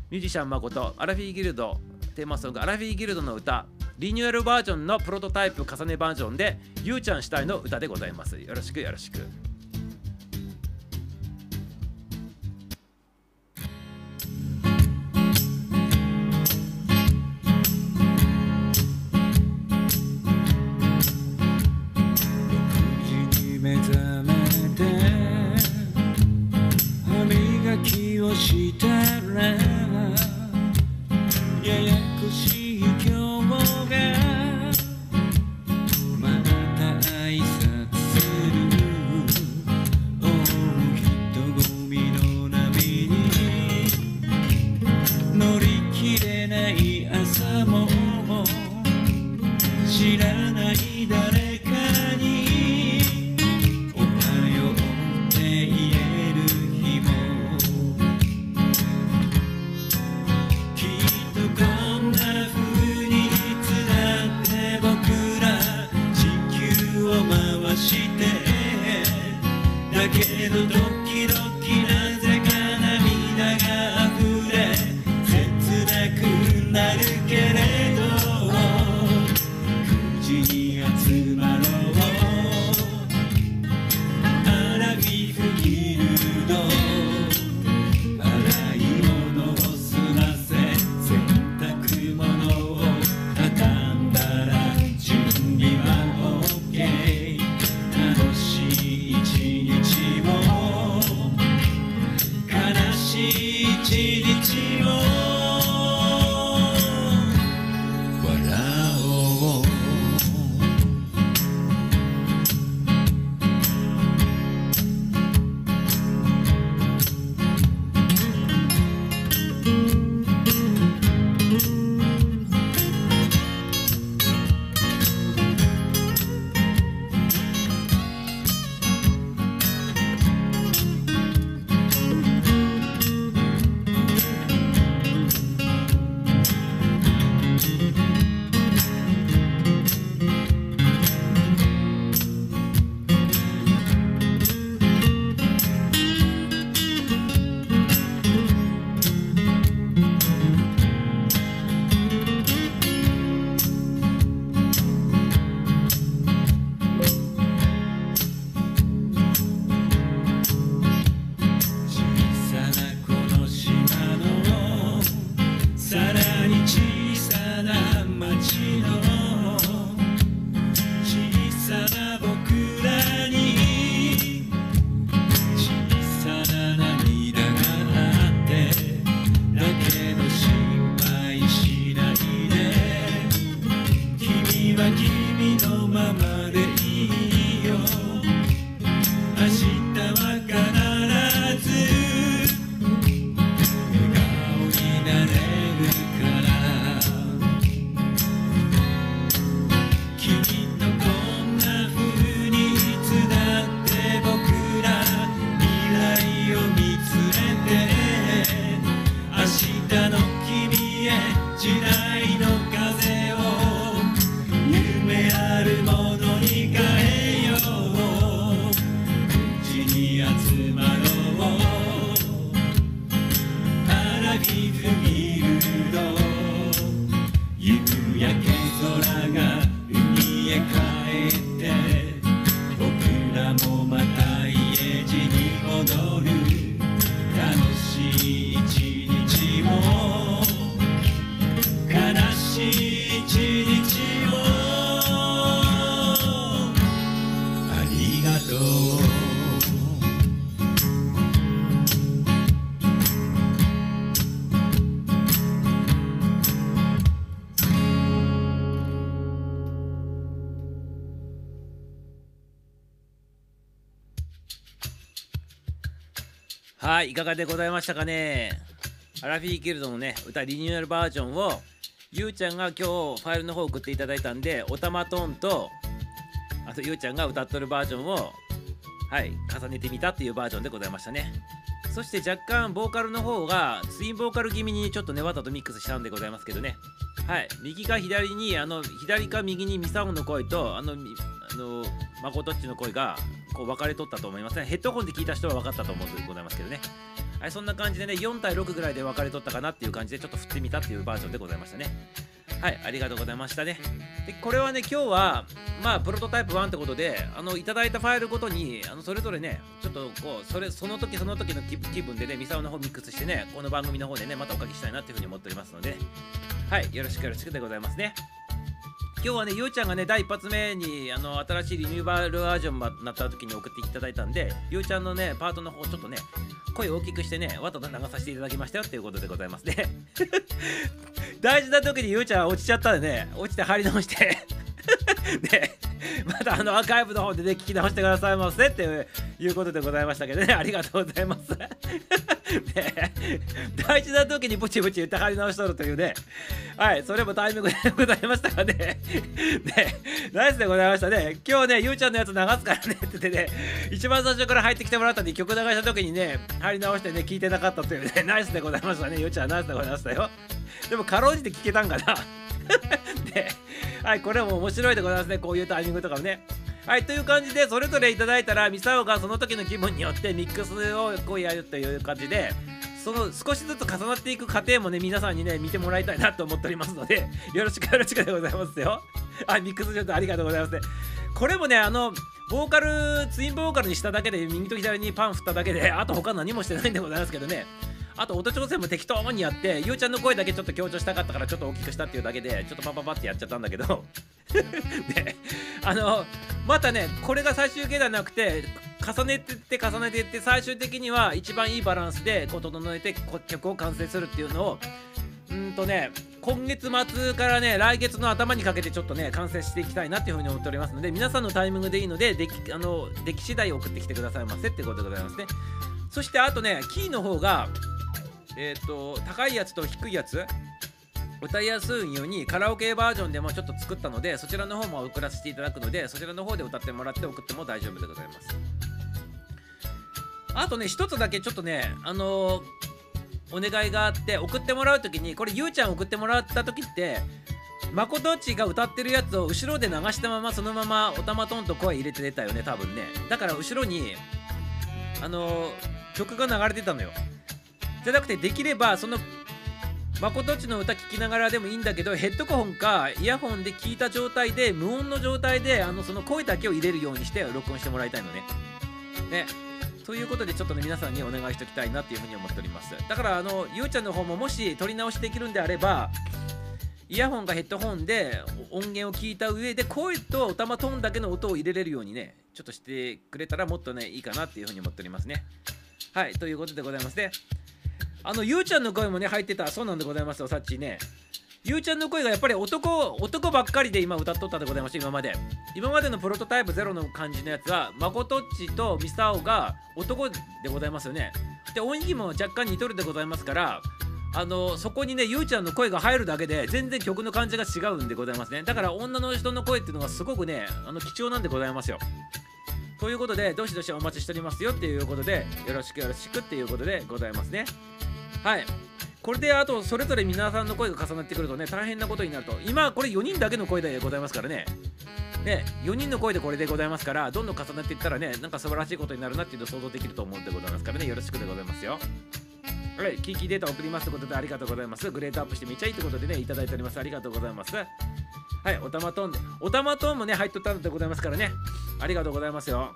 ミュージシャン誠アラフィーギルド。テーマソングアラフィーギルドの歌リニューアルバージョンのプロトタイプ重ねバージョンでゆうちゃん主体の歌でございます。よろしくよろしく。歯磨きをしたらいいかがでございましたかね？アラフィーギルドのね歌リニューアルバージョンをゆうちゃんが今日ファイルの方送っていただいたんでおたまトーンとあとゆうちゃんが歌っとるバージョンをはい重ねてみたっていうバージョンでございましたね。そして若干ボーカルの方がツインボーカル気味にちょっとねわざとミックスしたんでございますけどね。はい右か左にあの左か右にミサオの声とあのあのマコトッチの声がこう分かれとったと思いますねヘッドホンで聞いた人は分かったと思うんでございますけどね。はいそんな感じでね4対6ぐらいで分かれとったかなっていう感じでちょっと振ってみたっていうバージョンでございましたね。はいありがとうございましたね。でこれはね今日はまあプロトタイプ1ってことであのいただいたファイルごとにあのそれぞれねちょっとこうそれその時その時の気気分でねミサオの方ミックスしてねこの番組の方でねまたおかけしたいなっていうふうに思っておりますので。はいよろしくよろしくでございますね。今日はね、ゆうちゃんがね、第一発目にあの新しいリニューバルバージョンになった時に送っていただいたんで、ゆうちゃんのね、パートの方、ちょっとね、声を大きくしてね、わざと流させていただきましたよっていうことでございますね。[LAUGHS] 大事な時にゆうちゃん落ちちゃったんでね、落ちて張り直して [LAUGHS] で、またあのアーカイブの方でね、聞き直してくださいませっていうことでございましたけどね、ありがとうございます。大事な時にブチブチ言って張り直しとるというね、はい、それもタイミングでございましたがね、ね、ナイスでございましたね。今日ね、ゆうちゃんのやつ流すからねって言ってね、一番最初から入ってきてもらったんで、曲流した時にね、張り直してね、聞いてなかったというね、ナイスでございましたね、ゆうちゃん、ナイスでございましたよ。でも、かろうじて聞けたんかな。で、はい、これも面白いでございますね、こういうタイミングとかもね。はい、という感じで、それぞれいただいたら、ミサオがその時の気分によってミックスをこうやるという感じで、その少しずつ重なっていく過程もね、皆さんにね、見てもらいたいなと思っておりますので、[LAUGHS] よろしくよろしくでございますよ。あ、ミックスちょっとありがとうございますね。これもね、あの、ボーカル、ツインボーカルにしただけで、右と左にパン振っただけで、あと他何もしてないんでございますけどね。あと音調整も適当にやってゆうちゃんの声だけちょっと強調したかったからちょっと大きくしたっていうだけでちょっとパパパってやっちゃったんだけど。で [LAUGHS] あのまたねこれが最終形ではなくて重ねてって重ねてって最終的には一番いいバランスでこう整えてこ曲を完成するっていうのをうんとね今月末からね来月の頭にかけてちょっとね完成していきたいなっていうふうに思っておりますので皆さんのタイミングでいいのでできあの出来次第送ってきてくださいませってことでございますね。そしてあとねキーの方がえっ、と高いやつと低いやつ？歌いやすいようにカラオケバージョンでもちょっと作ったのでそちらの方も送らせていただくのでそちらの方で歌ってもらって送っても大丈夫でございます。あとね一つだけちょっとねあのーお願いがあって送ってもらう時にこれゆうちゃん送ってもらった時ってまことちが歌ってるやつを後ろで流したままそのままおたまとんと声入れて出たよね多分ね。だから後ろにあのー曲が流れてたのよ。じゃなくてできればそのまことちの歌聴きながらでもいいんだけどヘッドホンかイヤホンで聞いた状態で無音の状態であのその声だけを入れるようにして録音してもらいたいのね。ね。ということでちょっとね皆さんにお願いしておきたいなっていうふうに思っております。だからあのゆうちゃんの方ももし撮り直しできるんであればイヤホンかヘッドホンで音源を聞いた上で声とおたまトーンだけの音を入れれるようにねちょっとしてくれたらもっとねいいかなっていうふうに思っておりますね。はいということでございますね。あのゆうちゃんの声もね入ってた。そうなんでございますよさっちね。ゆうちゃんの声がやっぱり男男ばっかりで今歌っとったでございました今まで。今までのプロトタイプゼロの感じのやつはまことっちとミサオが男でございますよね。で音域も若干似とるでございますからあのそこにねゆうちゃんの声が入るだけで全然曲の感じが違うんでございますね。だから女の人の声っていうのがすごくねあの貴重なんでございますよ。ということでどしどしお待ちしておりますよっていうことでよろしくよろしくっていうことでございますね。はいこれであとそれぞれ皆さんの声が重なってくるとね大変なことになると今これ4人だけの声でございますからねね4人の声でこれでございますからどんどん重なっていったらねなんか素晴らしいことになるなっていうのを想像できると思うんでございますからねよろしくでございますよはい、キーキーデータ送りますということでありがとうございます。グレードアップしてめっちゃいいということでね、いただいております。ありがとうございます。はい、おたまトーンで、おたまトーンもね、入っとったのでございますからね、ありがとうございますよ。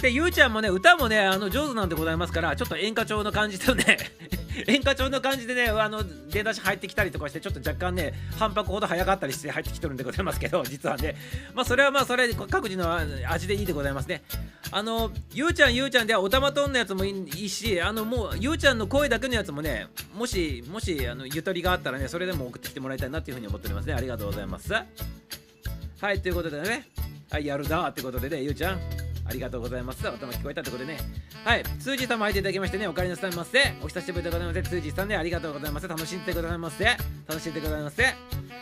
で、ゆうちゃんもね、歌もね、あの上手なんでございますから、ちょっと演歌調の感じとね、[LAUGHS] 演歌調の感じでね、あの出だし入ってきたりとかして、ちょっと若干ね、反拍ほど早かったりして入ってきてるんでございますけど、実はね、まあ、それはまあ、それ、各自の味でいいでございますね。あの、ゆうちゃん、ゆうちゃんでは、おたまとんのやつもいいし、あの、もう、ゆうちゃんの声だけのやつもね、もし、もし、あの、ゆとりがあったらね、それでも送ってきてもらいたいなっていうふうに思っておりますね。ありがとうございます。はい、ということでね、はい、やるだってことでね、ゆうちゃん。ありがとうございます。頭聞こえたってことでね。はい。通じさんも入っていただきましてね、お帰りなさいませ。お久しぶりでございます。通じさんでありがとうございます。楽しんでございませ。楽しんでございませ。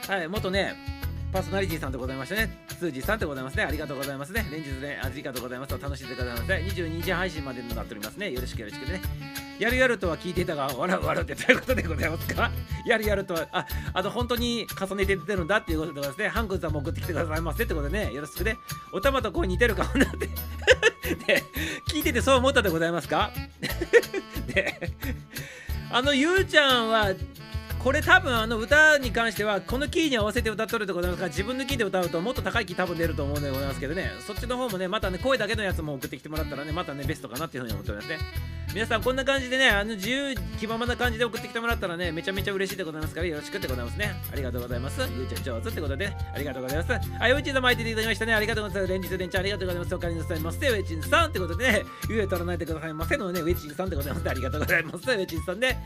はい。もっとね、パーソナリティさんでございましてね、スージーさんでございますね。ありがとうございますね。連日ね、ありがとうございます。楽しんでくださいませ。22時配信までになっておりますね。よろしくよろしくね。やるやるとは聞いていたが、笑う笑うってどういうことでございますか？やるやるとは、あ、あの、本当に重ねて出てるんだっていうことでございますね。ハン君さんも送ってきてくださいませってことでね、よろしくね。おたまと声似てるかもなって。[LAUGHS] ね、聞いててそう思ったでございますか？[LAUGHS] ね、あの、ゆうちゃんは、これ多分あの歌に関してはこのキーに合わせて歌っとるでございますか自分のキーで歌うともっと高いキー多分出ると思うんでございますけどね。そっちの方もねまたね声だけのやつも送ってきてもらったらねまたねベストかなっていうふうに思っております。ね皆さんこんな感じでねあの自由気ままな感じで送ってきてもらったらねめちゃめちゃ嬉しいでございますからよろしくってございますね。ありがとうございます。ゆうちゃん上手ってことで、ね、ありがとうございます。はいウェチンさんも入っていただきましたね。ありがとうございます。連日連日ありがとうございます。お借りなさいませウェチンさんってことでねゆえ取らないでくださいませのねウェチンさんでございますありがとうございます。ウェチンさんで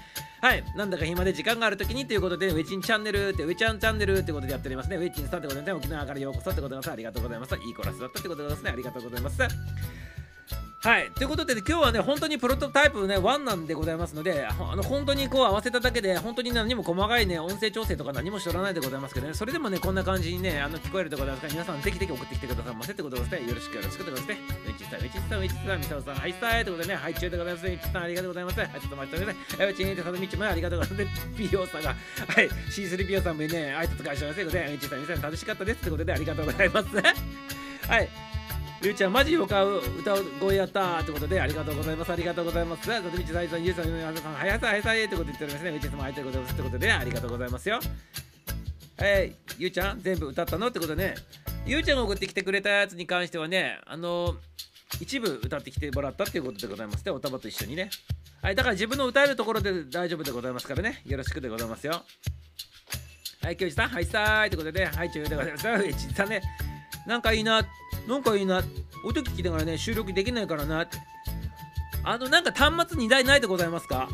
はい。なんだか暇で時間があるにということでウェチンチャンネルってウェチャンチャンネルってことでやっておりますね。ウェチンさんってことでね沖縄からようこそってことでございます。ありがとうございます。いいコラスだったってことでございますね。ありがとうございます。はい。ということで、ね、今日はね、本当にプロトタイプね、1なんでございますので、あの本当にこう合わせただけで、本当に何も細かいね、音声調整とか何も知らないでございますけどね、それでもね、こんな感じにね、あの聞こえるでございますから、皆さんぜひぜひ送ってきてくださいませってことですね。よろしくよろしくでございますね。ウィチさん、ウィチさん、ウィチさん、ミサオさん、はいさーってことでね、はい、中でございます。ウィチさん、ありがとうございます。はい、ちょっと待ってください。ウィチにてさとみちもありがとうございます。ピオさんが、はい、C3PO さんもね、挨拶返しますといで、ウィチさん、ウィチさん、楽しかったですってことで、ありがとうございます。はい。ゆうちゃん、マジよか歌う声やったってことで、ありがとうございます。ありがとうございます。さとみちさいさん、ゆうさん、皆さん、はやさはやさいってこと言っておりますね。うちさんもありがとうございますってことで、ありがとうございますよ。はい、ゆうちゃん、全部歌ったのってことね、ゆうちゃんが送ってきてくれたやつに関してはね、あの一部歌ってきてもらったっていうことでございますね。おたばと一緒にね。はい、だから自分の歌えるところで大丈夫でございますからね。よろしくでございますよ。はい、きょうじさん、はいさーいってことで、はい、中でございます。うちさんね、なんかいいな、なんかいいな、音聞きながらね、収録できないからなって。あの、なんか端末2台ないでございますか？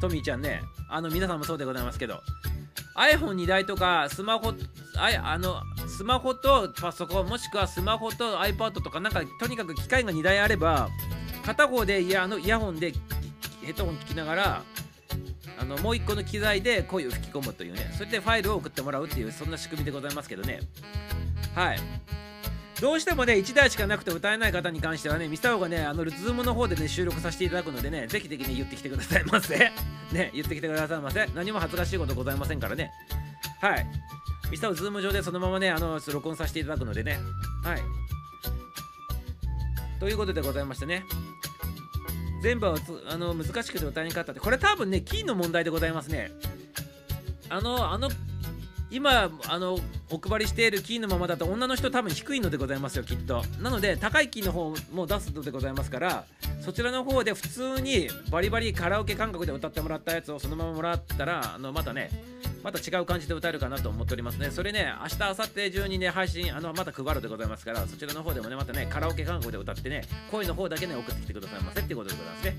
トミーちゃんね。あの、皆さんもそうでございますけど。iPhone2 台とか、スマホ、ああの、スマホとパソコン、もしくはスマホと iPad とか、なんか、とにかく機械が2台あれば、片方でイヤあのイヤホンでヘッドホン聞きながら、あのもう一個の機材で声を吹き込むというね、それでファイルを送ってもらうっていう、そんな仕組みでございますけどね。はい。どうしてもね、1台しかなくて歌えない方に関してはね、ミサオがね、あの、 Zoom の方でね、収録させていただくのでね、ぜひぜひね、言ってきてくださいませ。[LAUGHS] ね、言ってきてくださいませ。何も恥ずかしいことございませんからね。はい。ミサオ、 Zoom 上でそのままね、あの、録音させていただくのでね。はい。ということでございましてね。全部はあの難しくて歌いにくかったって、これ多分ね、キーの問題でございますね。あの、あの、今あのお配りしているキーのままだと女の人多分低いのでございますよきっと。なので高いキーの方も出すのでございますからそちらの方で普通にバリバリカラオケ感覚で歌ってもらったやつをそのままもらったらあのまたねまた違う感じで歌えるかなと思っておりますね。それね明日明後日中にね配信あのまた配るでございますからそちらの方でもねまたねカラオケ感覚で歌ってね声の方だけね送ってきてくださいませっていうことでございますね。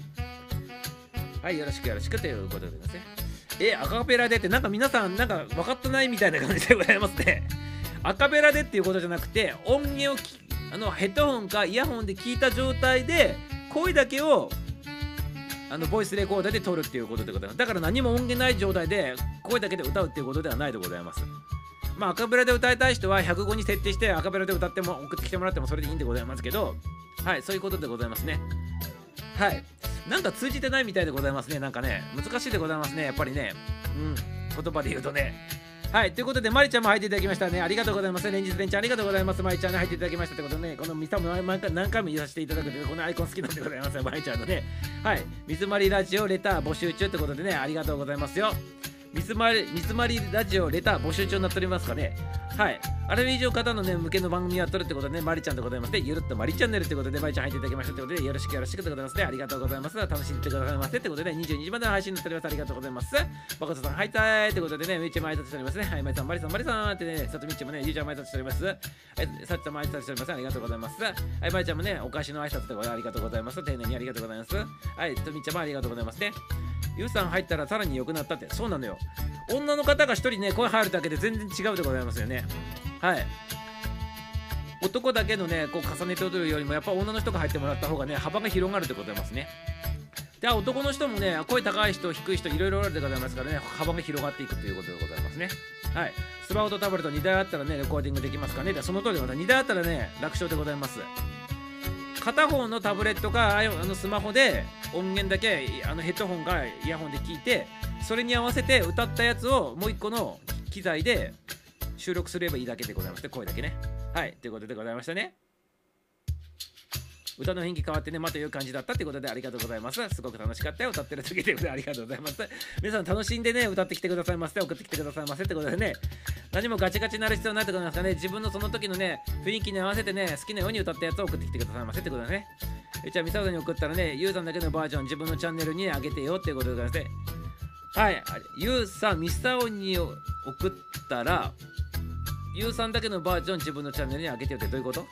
はいよろしくよろしくということでございますね。え、アカペラでって、なんか皆さん、なんか分かってないみたいな感じでございますね。アカペラでっていうことじゃなくて、音源をあのヘッドホンかイヤホンで聞いた状態で、声だけをあのボイスレコーダーで撮るっていうことでございます。だから何も音源ない状態で、声だけで歌うっていうことではないでございます。まあ、アカペラで歌いたい人は105に設定してアカペラで歌っても送ってきてもらってもそれでいいんでございますけど、はい、そういうことでございますね。はい。なんか通じてないみたいでございますね。なんかね、難しいでございますね。やっぱりね。うん。言葉で言うとね。はい。ということで、まりちゃんも入っていただきましたね。ありがとうございます。連日連日ありがとうございます。まりちゃんに入っていただきましたってことでね、このミサも何回何回も言わせていただくという、このアイコン好きなんでございますよ。まりちゃんのね。はい。水まりラジオレター募集中ってことでね、ありがとうございますよ。ミスマリ、ミスマリラジオレター募集中になっておりますかね。はい。あれ以上方のね、向けの番組やっとるってことでね、マリちゃんでございますね。ゆるっとマリチャンネルってことで、マリちゃん入っていただきましたってことで、よろしくよろしくでございますね。ありがとうございます。楽しんでくださいませってことで、22時までの配信になっております。ありがとうございます。バコトさん、はいたいってことでね、みーちゃんも挨拶しておりますね。はい、マリさん、マリさん、マリさんってね、さとみちゃんもね、ゆうちゃんも挨拶しております。はい、さっちゃんも挨拶しております。ありがとうございます。はい、マリちゃんもね、お菓子の挨拶ってことでありがとうございます。丁寧にありがとうございます。はい、とみちゃんもありがとうございますね。ゆうさん入ったらさらに良くなったって、そうなのよ。女の方が一人ね、声入るだけで全然違うでございますよね。はい。男だけのね、こう重ねて踊るよりも、やっぱ女の人が入ってもらった方がね、幅が広がるでございますね。で男の人もね声高い人低い人いろいろあるでございますからね幅が広がっていくということでございますねはいスマホとタブレット2台あったらねレコーディングできますからねでその通りでございます2台あったらね楽勝でございます片方のタブレットかあのスマホで音源だけあのヘッドホンかイヤホンで聞いてそれに合わせて歌ったやつをもう一個の機材で収録すればいいだけでございまして声だけね。はいということでございましたね。歌の雰囲気変わってねまたいう感じだったってことでありがとうございます。すごく楽しかったよ。歌ってる時ということでありがとうございます。皆さん楽しんでね歌ってきてくださいませ。送ってきてくださいませってことでね何もガチガチになる必要ないってことなんですかね。自分のその時のね雰囲気に合わせてね好きなように歌ったやつを送ってきてくださいませってことでね。じゃあミサオさんに送ったらねユウさんだけのバージョン自分のチャンネルに上げてよっていうことでございましてはい。ユウさんミサオに送ったらユウさんだけのバージョン自分のチャンネルに上げてよってどういうこと？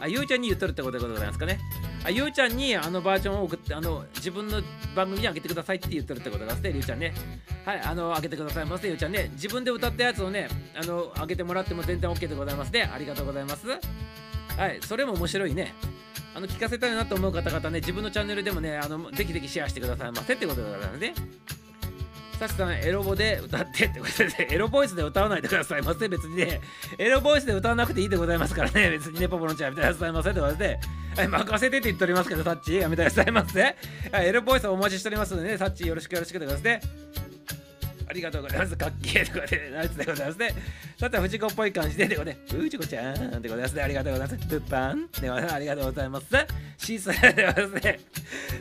あ、ゆうちゃんに言っとるってことでございますかね。あ、ゆうちゃんにあのバージョンを送って、あの、自分の番組に上げてくださいって言ってるってことでございますね、ゆうちゃんね。はい、あの、上げてくださいませ、ゆうちゃんね。自分で歌ったやつをね、あの、上げてもらっても全然 OK でございますね。ありがとうございます。はい、それも面白いね。あの、聞かせたいなと思う方々ね、自分のチャンネルでもね、あの、ぜひぜひシェアしてくださいませってことでございますね。サシさん、エロボで歌ってってことで、[LAUGHS] エロボイスで歌わないでくださいませ。別にね、エロボイスで歌わなくていいでございますからね。別にね、ポポロンちゃんやめてくださいませってことで、任せてって言っておりますけど、サッチやめてくださいませ。はい、エロボイスお待ちしておりますのでね、サッチよろしくよろしくでございますね。ありがとうございます。かっけーとかで、ナイスでございますね。さて、藤子っぽい感じで、でこね、うちこちゃんでございますね。ありがとうございます。ルパンではありがとうございます。シースルでございますね。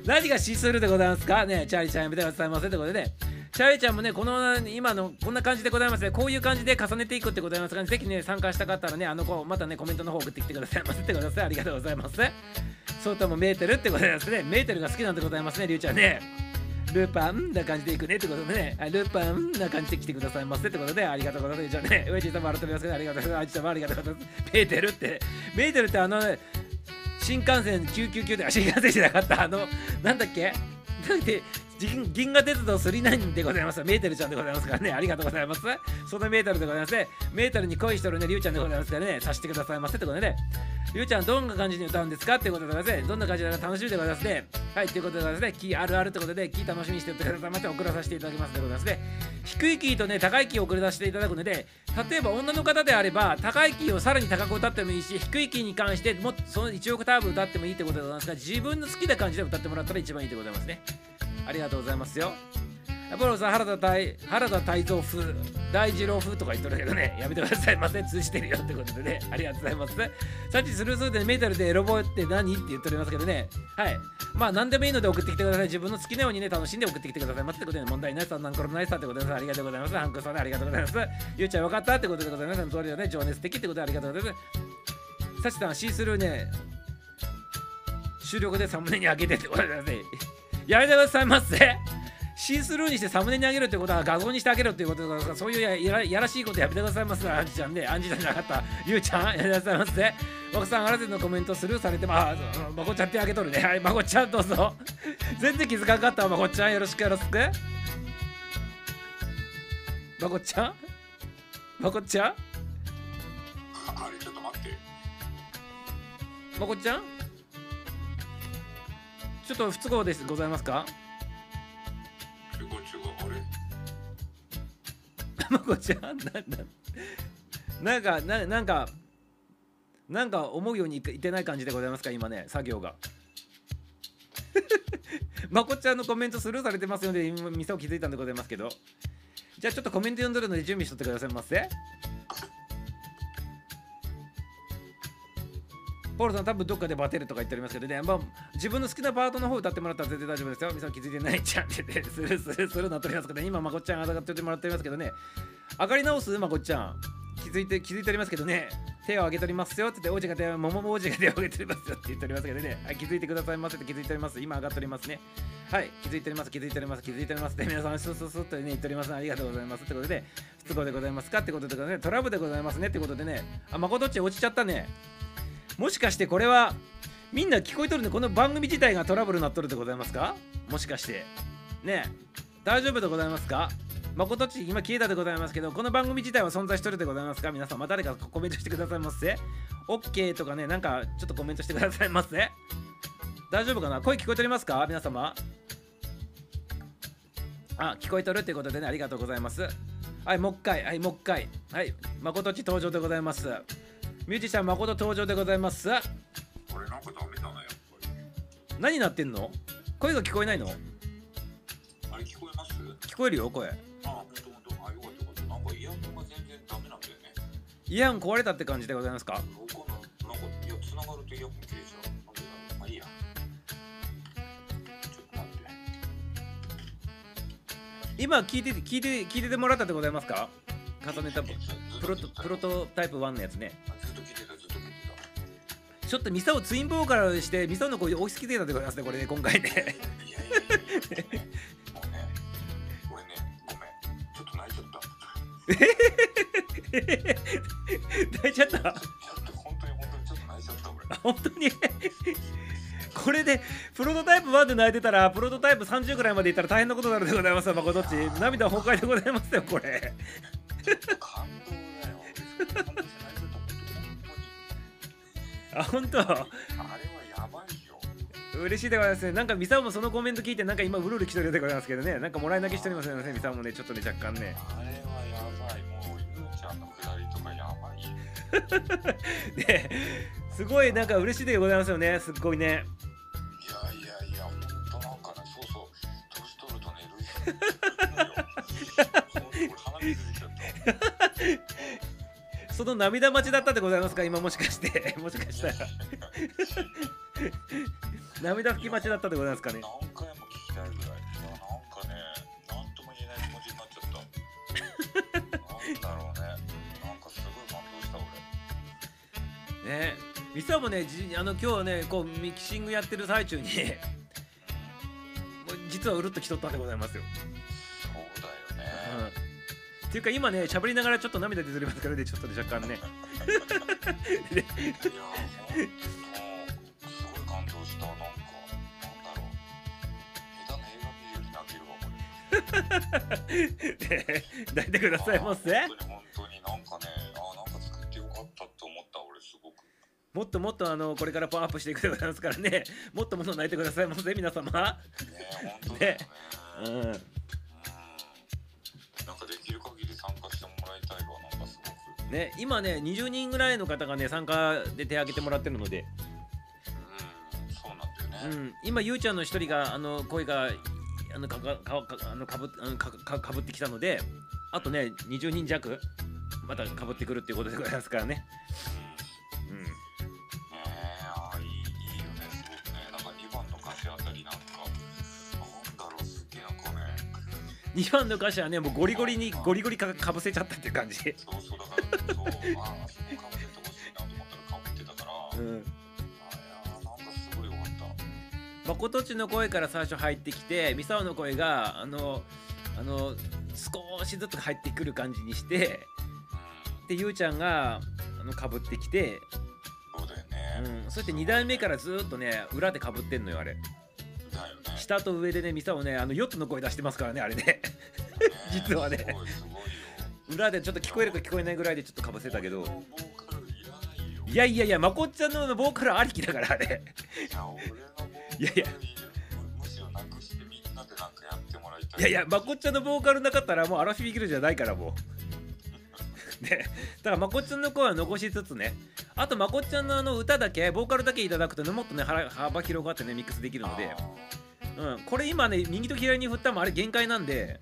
何がシースルでございますか？ね、チャーリーちゃんやめてくださいませってことでね。チャーリーちゃんもね、この今のこんな感じでございますね。こういう感じで重ねていくってございますから、ね、ぜひね、参加したかったらね、あの子、またね、コメントの方送ってきてくださいませってことですね。ありがとうございます。そうともメーテルってことですね。メーテルが好きなんでございますね、りゅうちゃんね。ルパンな感じでいくねってことでね、ルパンな感じで来てくださいませってことで、ありがとうございます。じゃあね、ウェイジさんも改めますけど、ありがとうございます。あいちゃんもありがとうございます。メーテルって、メーテルってあの、ね、新幹線999で、あ、新幹線じゃなかった、あの、なんだっけ？なんで、銀銀河鉄道39でございます。メーテルちゃんでございますからね。ありがとうございます。そのメーテルでございますね。メーテルに恋しとるね、りゅうちゃんでございますからね。さしてくださいませってことでね。りゅうちゃん、どんな感じに歌うんですかってことでございますね。どんな感じで楽しみでございますね。はい、ということでございますね。キーあるあるってことで、キー楽しみにしておってくださいませ。送らさせていただきますでございますね。低いキーとね、高いキーを送り出していただくので、例えば女の方であれば、高いキーをさらに高く歌ってもいいし、低いキーに関してもその1オクターブ歌ってもいいってことでございますが、自分の好きな感じで歌ってもらったら一番いいでございますね。ありがとうございますよ。ポロさん、原田泰原田泰造風、大二郎風とか言っとるけどね、やめてくださいませ、通じてるよってことでね、ありがとうございます。さっきスルースルーでメタルでエロボって何って言っておりますけどね、はい。まあ、何でもいいので送ってきてください。自分の好きなようにね、楽しんで送ってきてくださいませってことで、問題ないさ、なんころないさってことでありがとうございます。ハンクさん、ありがとうございます。ゆうちゃん、分かったってことでございます。その通りだね、情熱的ってことでありがとうございます。さちさん、シースルーね、終了後でサムネに上げてってことでね、やめてくださいませ。シースルーにしてサムネにあげるってことは画像にしてあげるっていうことだからそういうややらしいことやめてくださいます。アンジちゃんねアンジちゃんじゃなかった。ゆうちゃんやめてくださいませ奥さんあらせのコメントスルーされてまあまこちゃんってあげとるね。はいまこちゃんどうぞ。全然気づかなかった。まこちゃんよろしくよろしくまこちゃん？まこちゃんあれちょっと待って。まこちゃん？ちょっと不都合ですございますか？違う違うあれ？[LAUGHS] まこちゃんなななんかななんかなんか思うようにいってない感じでございますか？今ね作業が。[LAUGHS] まこちゃんのコメントスルーされてますので今店を気づいたんでございますけど。じゃあちょっとコメント読んでるので準備しとってくださいませポールさん多分どっかでバテるとか言っておりますけどね、まあ、自分の好きなパートの方歌ってもらったら全然大丈夫ですよ。みさん気づいてないじゃんって言って、スルスルスルなっておりますけど、ね、今、まこっちゃん上がっててもらっておりますけどね、上がり直す？まこっちゃん。気づいて、気づいておりますけどね、手を挙げておりますよって言って、王子が手を、桃も王子が手を挙げておりますよって言っておりますけどね、はい、気づいてくださいませって気づいております。今上がっておりますね。はい、気づいております、気づいております、気づいております。で、皆さん、スースースーとね、言っております。ありがとうございます。ってことで、不都合でございますか？ってことでね、トラブルでございますねってことでね、あ、まことっち落ちちゃったね。もしかしてこれはみんな聞こえとるねこの番組自体がトラブルになっとるでございますか？もしかして。ねえ。大丈夫でございますか？誠っち今消えたでございますけどこの番組自体は存在しとるでございますか？皆さんまた誰かコメントしてくださいませ。OK とかねなんかちょっとコメントしてくださいませ。大丈夫かな？声聞こえておりますか？皆様。あ聞こえとるってことでねありがとうございます。はいもう一回はいもう一回はい誠っち登場でございます。ミュージシャン誠登場でございます。これなんかダメだなやっぱり。何なってんの？声が聞こえないの？あれ聞こえます？聞こえるよ声。あほんとほんとあよかったよかった。なんかイヤホンが全然ダメなんだよね。イヤホン壊れたって感じでございますか？なんかいや繋がるとイヤホン切れちゃうまあいいや。ちょっと待って。今聞いて聞いて聞いててもらったでございますか？重ねたプロトプロトタイプ1のやつねちょっとミサをツインボーカルしてミサの声追いつきてたでございますねこれね今回ね。いやいやいやもうね俺ねごめんちょっと泣いちゃった泣いちゃったちょっと本当に本当にちょっと泣いちゃった俺本当にこれでプロトタイプ1で泣いてたらプロトタイプ30ぐらいまでいったら大変なことになるでございますわ誠っち涙崩壊でございますよこれ感動だよあ本当？あれはやばいよ。嬉しいでございますね。なんかミサオもそのコメント聞いてなんか今うるうる来てるでございますけどね。なんかもらい泣きしておりますよねミサオもねちょっとね若干ね。あれはやばい。もうゆうちゃんのくだりとかやばいよ。で [LAUGHS] すごいなんか嬉しいでございますよね。すっごいね。いやいやいや、ほんとなんかね、そうそう、年取るとね、ルイほん鼻水出ちゃった。[LAUGHS] その涙待ちだったでございますか？今もしかして [LAUGHS] もしかしたら涙拭き待ちだったでございますかね？何回も聞きたいぐらい。なんかね、なんとも言えない気持ちになっちゃった。なんだろうね。なんかすごい感動した俺。ねミサオもねじあの今日はねこうミキシングやってる最中に実はうるっと来とったんでございますよ。っていうか今ね喋りながらちょっと涙出ておりますからねちょっとね若干ねいや、すごい感動した。なんか、なんだろう。下手な映画見るより泣けるわ、これ。で抱いてくださいませ本当に本当になんかね、あーなんか作ってよかったって思った俺すごく。もっともっとあのこれからパワーアップしていくでございますからねもっともっと泣いてくださいませ皆様ね本当だよね。ううん。ね今ね20人ぐらいの方がね参加で手挙げてもらってるので、うん、そうなんだよね。うん、今ゆうちゃんの一人があの声があのかかかかあのかぶあのかかかぶってきたのであとね20人弱またかぶってくるっていうことでございますからね、2番の歌詞はねもうゴリゴリにゴリゴリかかぶせちゃったっていう感じ、そうそう。だからそうあーそこかぶせてほしいなと思ったらかぶってたから。う。ん、ーいやなんかすごいよかった。誠っちの声から最初入ってきてミサオの声があのあの少しずつ入ってくる感じにして。でゆう。ちゃんがあのかぶってきて、そうだよね。うん、そして2代目からずっとね裏でかぶってんのよあれ。下と上でねミサオねあの4つの声出してますからねあれね。ね実はね。裏でちょっと聞こえるか聞こえないぐらいでちょっとかぶせたけど。いやいやいやまこっちゃんのボーカルありきだからあれ。いや、いや。いや。いやまこっちゃんのボーカルなかったらもうアラフィビギルじゃないからもうね [LAUGHS] だからまこっちゃんの声は残しつつねあとまこっちゃんのあの歌だけボーカルだけいただくとねもっとね幅幅広がってねミックスできるので、うん、これ今ね右と左に振ったもあれ限界なんで、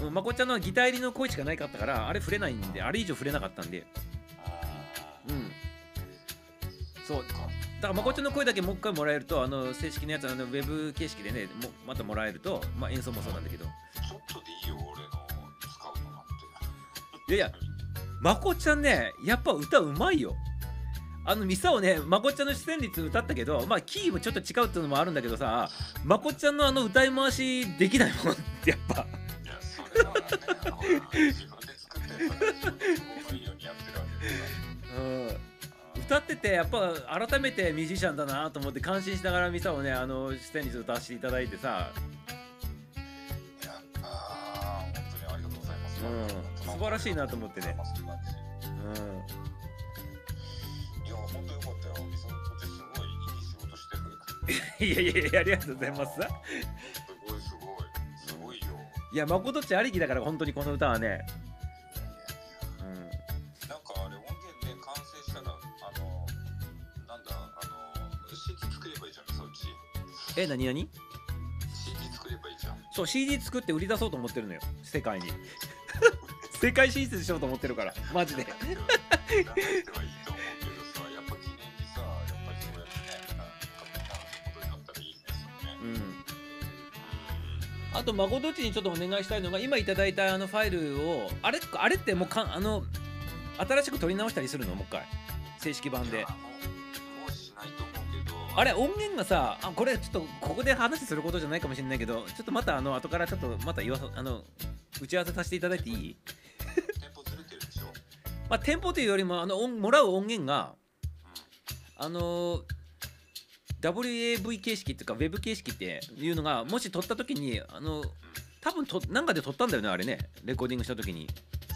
うん、まこっちゃんのはギター入りの声しかないかったからあれ振れないんであれ以上振れなかったんで。うん。そう。だからまこっちゃんの声だけもう一回もらえるとあの正式なやつあのウェブ形式でねもまたもらえると、まあ、演奏もそうなんだけど。ちょっとでいいよ、俺の。いやいやまこちゃんねやっぱ歌うまいよあのミサをねまこちゃんの出演率歌ったけどまあキーもちょっと違うっていうのもあるんだけどさまこちゃんのあの歌い回しできないもん [LAUGHS] やっぱいや、それはね、自分で作ってるから、自分で都合のいいようにやってるわけだから。うん歌っててやっぱ改めてミュージシャンだなと思って感心しながらミサをねあの出演率歌わせていただいてさうん素晴らしいなと思ってねうございや、本当よかったよ。みさんとってすごいいい仕事してる。んいやいやいやありがとうございますすごいすごい。すごいよ。いやまこちありきだから本当にこの歌はねうんなんかあれ音源ね完成したらあのなんだあの CD 作ればいいじゃんそっちえ何何？CD 作ればいいじゃんそう CD 作って売り出そうと思ってるのよ世界に世界進出しようと思ってるからマジで。出してはいいと思うけどっちにちょっとお願いしたいのが今いただいたあのファイルをあれあれってもうかあの新しく取り直したりするの？もう一回。正式版で。あれ音源がさあこれちょっとここで話することじゃないかもしれないけどちょっとまたあの後からちょっとまた言わあの打ち合わせさせていただいていい？まあ店舗というよりもあの音もらう音源があの WAV 形式っていうか Web 形式っていうのがもし撮った時にあの多分となんかで撮ったんだよねあれね。レコーディングした時に。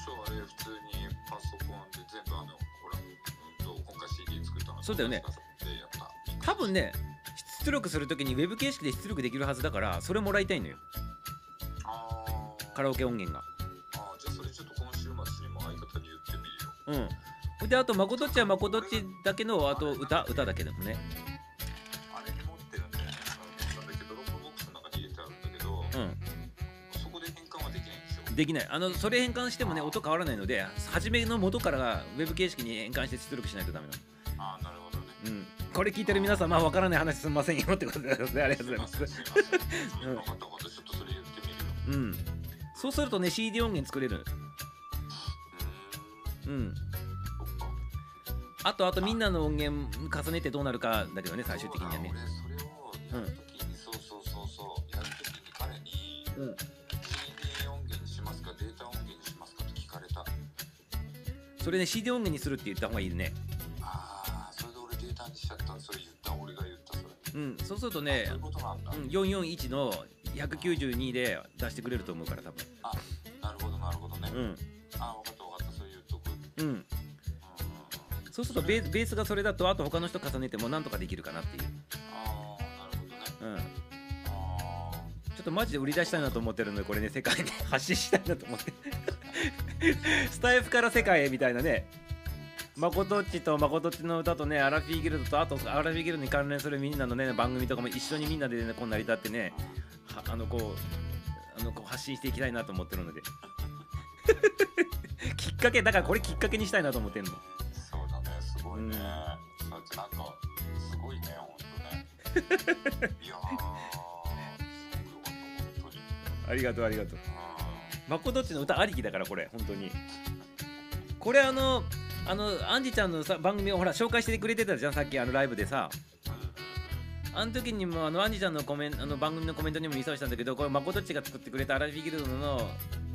そうあれ普通にパソコンで全部あのほら、うん、と今回 CD 作ったのそうだよね。多分ね出力する時に Web 形式で出力できるはずだからそれもらいたいのよ。カラオケ音源がうん。であとまことっちはまことっちだけのあと歌歌だけでもね。あれに持ってるんだよね。なんだけど Dropbox の中に入れてあるんだけど、うんそこで変換はできないんでしょできない。あのそれ変換してもね音変わらないので初めの元から WAV 形式に変換して出力しないとダメなの。ああなるほどね。うん。これ聞いてる皆さんまあわからない話すみませんよってことです。ねありがとうございます。すいません。すいません。分かった分かった。ちょっとそれ言ってみるよ。うん。そうするとね CD 音源作れるうーん。あとあとみんなの音源重ねてどうなるかだけどね最終的にはね。それをやるときに、そうそうそうそう。やるときに彼にうん。CD 音源にしますかデータ音源にしますかって聞かれた。それね CD 音源にするって言った方がいいね。ああそれで俺データにしちゃったそれ言った俺が言ったそれ。うんそうするとねそういうことなんだ、うん441の192で出してくれると思うから多分。なるほどなるほどね、うん。あ分かったうん。そうするとベースがそれだとあと他の人重ねてもなんとかできるかなっていう。ああなるほどね。うん。あちょっとマジで売り出したいなと思ってるのでこれね世界に発信したいなと思って。[LAUGHS] スタイフから世界へみたいなね。まことっちとまことっちの歌とねアラフィーギルドとあとアラフィーギルドに関連するみんなのね番組とかも一緒にみんなでねこう成り立ってねはあのこうあのこう発信していきたいなと思ってるのできっかけだからこれきっかけにしたいなと思ってるの。ーそうだねすごいね、うん。そうやってなんかすごいねほんとね。いやありがとうありがとう。うまことっちの歌ありきだからこれ本当に。これあのあのアンジちゃんのさ番組をほら紹介してくれてたじゃんさっきあのライブでさあの時にもあのアンジちゃんのコメンあの番組のコメントにも見さしたんだけどこれまことっちが作ってくれたアラフィーギルドの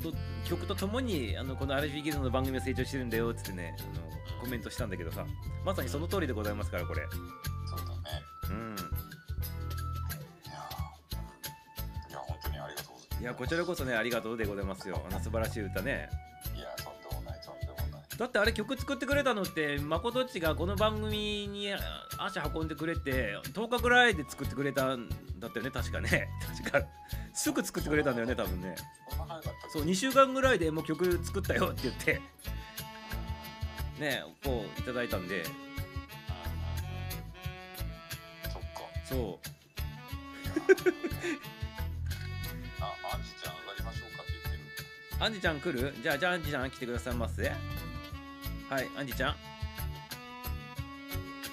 と曲とともにあのこのアラフィーギルドの番組を成長してるんだよっつってねあのコメントしたんだけどさ。まさにその通りでございますからこれ。そうだね。うん。いやー。いや本当にありがとうございます。いやこちらこそねありがとうでございますよ。あの素晴らしい歌ねだってあれ曲作ってくれたのってまことっちがこの番組に足運んでくれて10日ぐらいで作ってくれたんだったよね確かね。[LAUGHS] 確か。すぐ作ってくれたんだよね多分ね。そう2週間ぐらいでもう曲作ったよって言って。ねこういただいたんで。そっか。そう。[LAUGHS] あアンジちゃん上がりましょうかって言ってる。アンジちゃん来る？じゃあじゃあアンジちゃん来てくださいませはいアンジちゃん。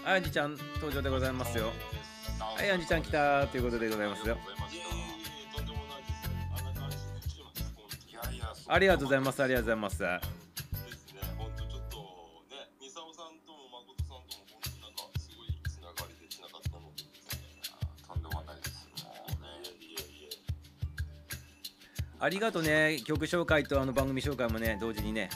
アンジちゃん登場でございますよ。はいアンジちゃん来たということでございますよ。ありがとうございます。ありがとうございます。ですね、本当ちょっとね、ミサオさんとも誠さんとも本当なんかすごいつながりできなかったのでですね。とんでもないですねいえいえいえ。ありがとね曲紹介とあの番組紹介もね同時にね。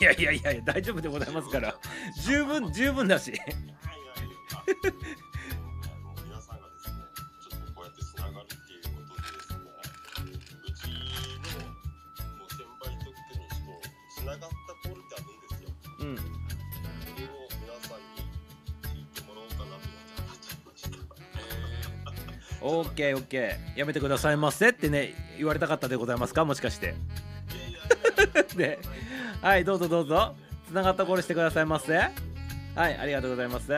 いやいやいやいや大丈夫でございますから。十分十分だし。オッケーオッケー。やめてくださいませってね言われたかったでございますか？もしかして。で [LAUGHS] はいどうぞどうぞ。つながったコールしてくださいませ。はいありがとうございます。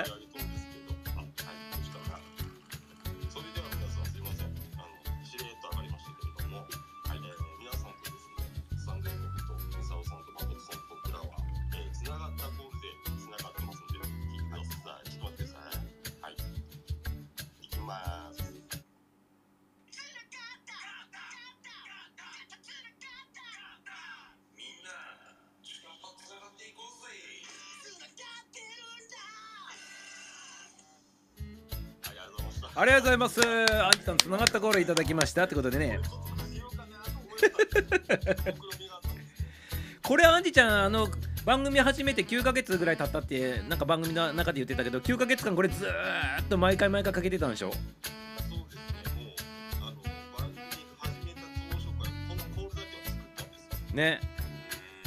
います。あんちさんつながったコールいただきましたってことでね。[LAUGHS] これアンジちゃんあの番組始めて9ヶ月ぐらい経ったってなんか番組の中で言ってたけど9ヶ月間これずーっと毎回毎回かけてたんでしょ？ね、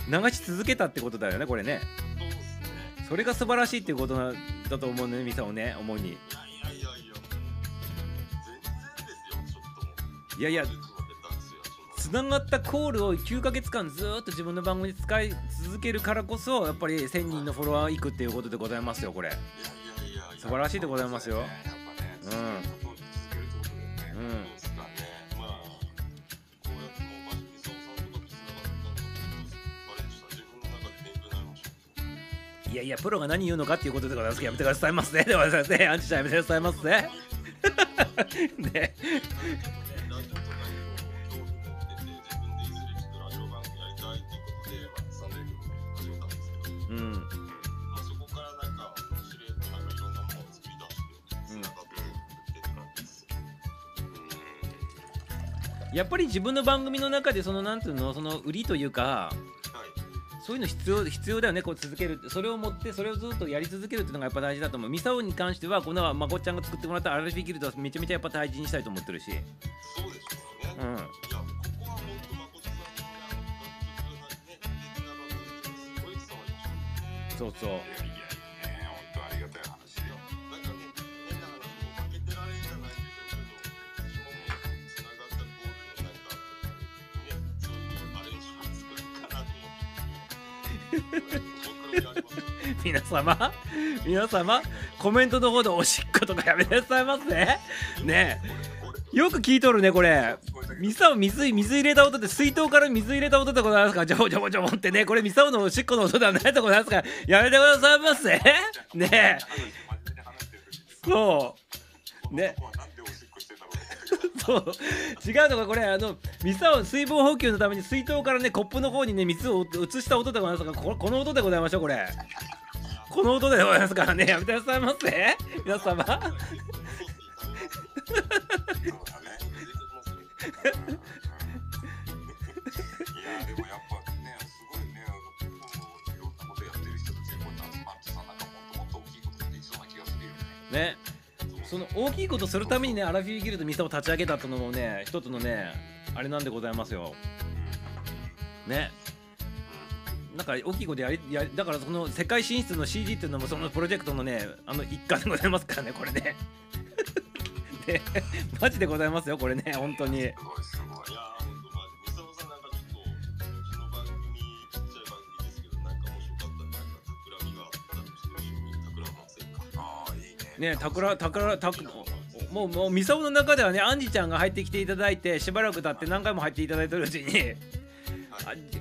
流し続けたってことだよねこれね。そうですね。それが素晴らしいっていうことなだと思うねミサをね思うにいやいやつながったコールを9ヶ月間ずっと自分の番組で使い続けるからこそやっぱり1000人のフォロワーいくっていうことでございますよこれ。素晴らしいでございますよ、うん続けることに続けるってことだよね。ね。う、ん、いやいやプロが何言うのかっていうことでございますけどやめてくださいますねでございますねアンチちゃんやめてくださいますね [LAUGHS] ね。やっぱり自分の番組の中でそのなんていうのその売りというかはい。そういうの必要必要だよねこう続けるそれを持ってそれをずっとやり続けるっていうのがやっぱ大事だと思うミサオに関してはこのまこっちゃんが作ってもらったアラフィギルドはめちゃめちゃやっぱ大事にしたいと思ってるしそうでしょうね。うんいや、ここは本当、誠さんのね、あの、楽曲がね、的な番組ですごい伝わりました。そうそう皆様皆様コメントの方でおしっことかやめてくださいますね。ねえよく聞いとるねこれ。ミサオ水水入れた音で水筒から水入れた音でございますから。ジョボジョボジョボってね。これミサオのおしっこの音ではないでございますから。やめてくださいませ。ね。え、そう。ね。そう。違うのがこれあのミサオ水分補給のために水筒からねコップの方にね水を移した音でございますから。ここの音でございましょうこれ。この音でございますからね。やめてくださいませ。皆様。ね。その大きいことするためにねアラフィーギルドミサを立ち上げたってのもね一つのねあれなんでございますよ。ねなんか大きいことやりやりだからその世界進出の CD っていうのもそのプロジェクトのねあの一環でございますからねこれね。[LAUGHS] ねマジでございますよこれね本当に。すごい。す。ごい。いやー、ほんと、まあ、あ、いいね。ねたくらたくらたくもうもうミサオの中ではねアンジちゃんが入ってきていただいてしばらく経って何回も入っていただいてるうちに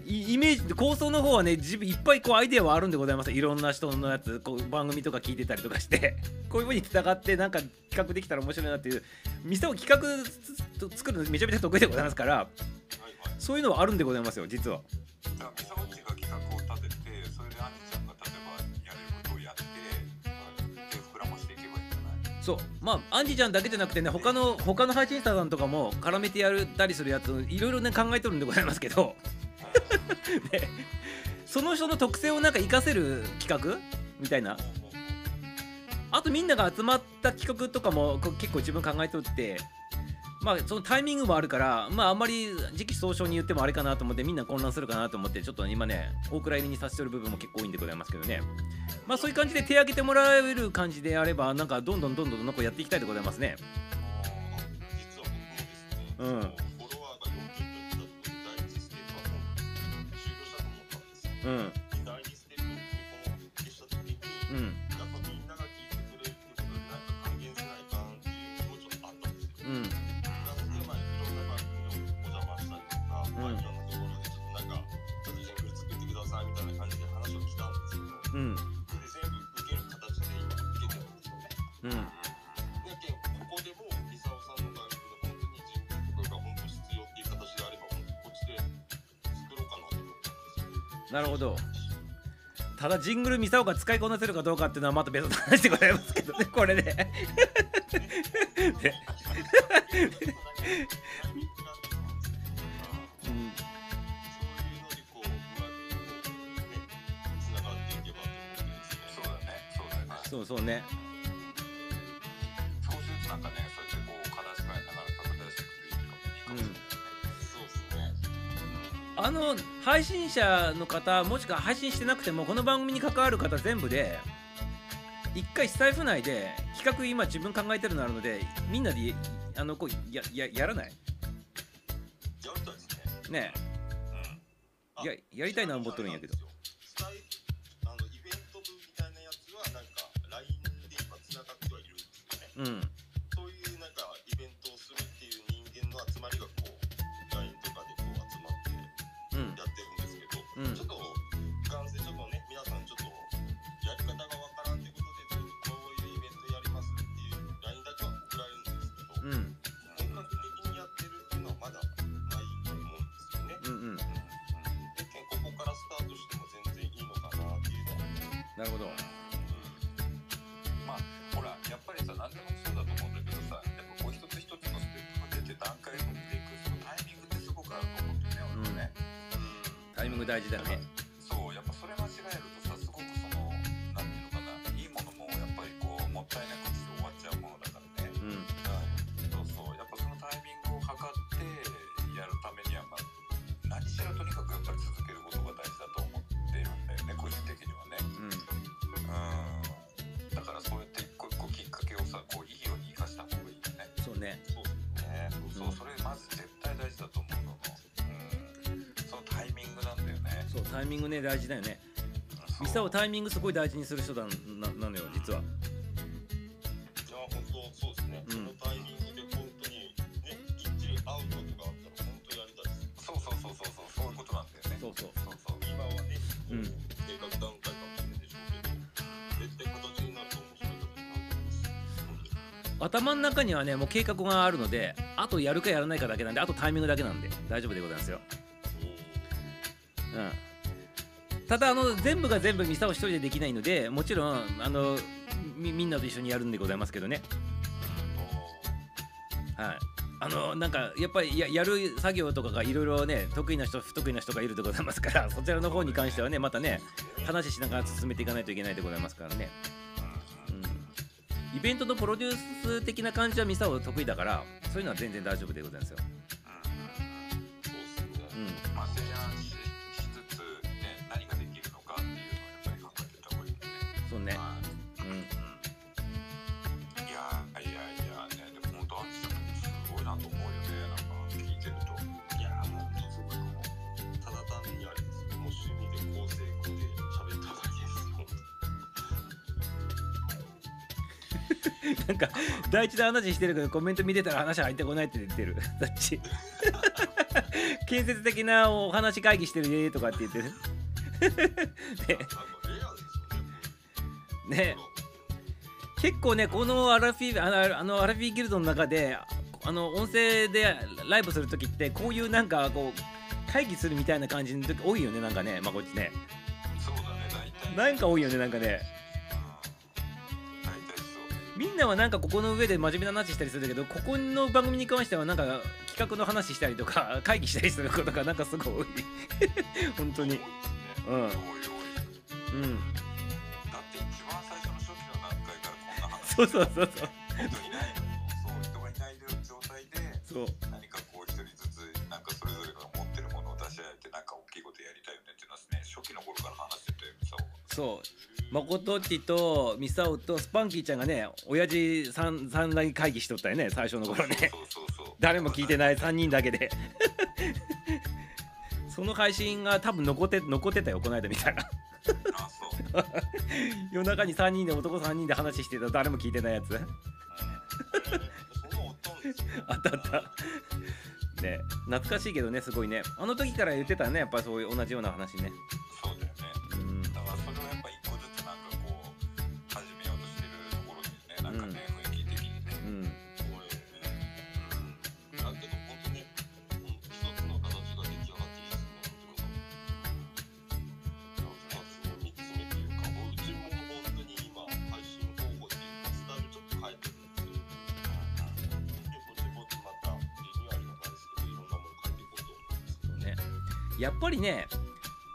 イイメージ構想の方はね自分いっぱいこうアイデアはあるんでございます。いろんな人のやつこう番組とか聞いてたりとかして。[LAUGHS] こういうふうにつながってなんか企画できたら面白いなっていうミサオ企画つ作るのめちゃめちゃ得意でございますからはいはい。そういうのはあるんでございますよ実は。そう。まあアンジちゃんだけじゃなくてね他の他の配信者さんとかも絡めてやるたりするやついろいろね考えとるんでございますけどで [LAUGHS] その人の特性をなんか活かせる企画みたいな。あとみんなが集まった企画とかも結構自分考えとってまあそのタイミングもあるからまああんまり時期尚早に言ってもあれかなと思ってみんな混乱するかなと思ってちょっと今ね大蔵入りにさせてる部分も結構多いんでございますけどね。まあそういう感じで手挙げてもらえる感じであればなんかどんどんどんどんなんかやっていきたいでございますね。うんうん。うんなるほどただジングルミサオが使いこなせるかどうかっていうのはまた別の話でございますけどね [LAUGHS] これでねね。そうだねそうそうそうね少しずつなんかねそうやってこう話し合いながら拡大していくといいかもいいかもしれないね、そうですね。あの配信者の方もしくは配信してなくてもこの番組に関わる方全部で一回スタイフ内で企画今自分考えてるのあるのでみんなであのこうやややらない？やりたいですね。ねあややりたいな思っとるんやけど。スタイあのイベント部みたいなやつはなんか LINE で今つながってはいるんですよね。うんそうミサオタイミングすごい大事にする人だななのよ実はいや本当そうですね。うんそのタイミングで本当にねきっちり会うことがあったら本当やりたいです。そうそうそうそうそうそういうことなんだよねそうそうそうそう今はね、こううん計画段階かもしれないでしょうけど、絶対形になると面白い形になると思います。頭の中にはねもう計画があるのであとやるかやらないかだけなんであとタイミングだけなんで大丈夫でございますよただあの全部が全部ミサオ一人でできないのでもちろんあのみみんなと一緒にやるんでございますけどね。はい。あのなんかやっぱりややる作業とかがいろいろね得意な人不得意な人がいるでございますから [LAUGHS] そちらの方に関してはねまたね話しながら進めていかないといけないでございますからね、うん、イベントのプロデュース的な感じはミサオ得意だからそういうのは全然大丈夫でございますよ、[LAUGHS] なんか第一で話してるけどコメント見てたら話入ってこないって言ってる [LAUGHS] だっち [LAUGHS] 建設的なお話会議してるねとかって言ってるね。ね結構ねこのアラフィあのあのアラフィーギルドの中であの音声でライブする時ってこういうなんかこう会議するみたいな感じの時多いよねなんかねまあこっちねそうだね大体。なんか多いよねなんかね。みんなはなんかここの上で真面目な話したりするんだけどここの番組に関してはなんか企画の話したりとか会議したりすることがなんかすごい [LAUGHS] 本当に。うん。うんだって一番最初の初期の段階からこんな話そうそうそうそう本当にないそう人がいない状態でそう。何かこう一人ずつなんかそれぞれが持ってるものを出し合えてなんか大きいことやりたいよねっていう。のはね初期の頃から話しててさそうマコトッティとミサオとスパンキーちゃんがね親父三三大会議しとったよね最初の頃ね。誰も聞いてない3人だけで。[LAUGHS] その配信が多分残って残ってたよこの間見たら。夜中に3人で男3人で話してた誰も聞いてないやつ。あったあった。ね懐かしいけどねすごいね。あの時から言ってたねやっぱそういう同じような話ね。そうだよねやっぱりね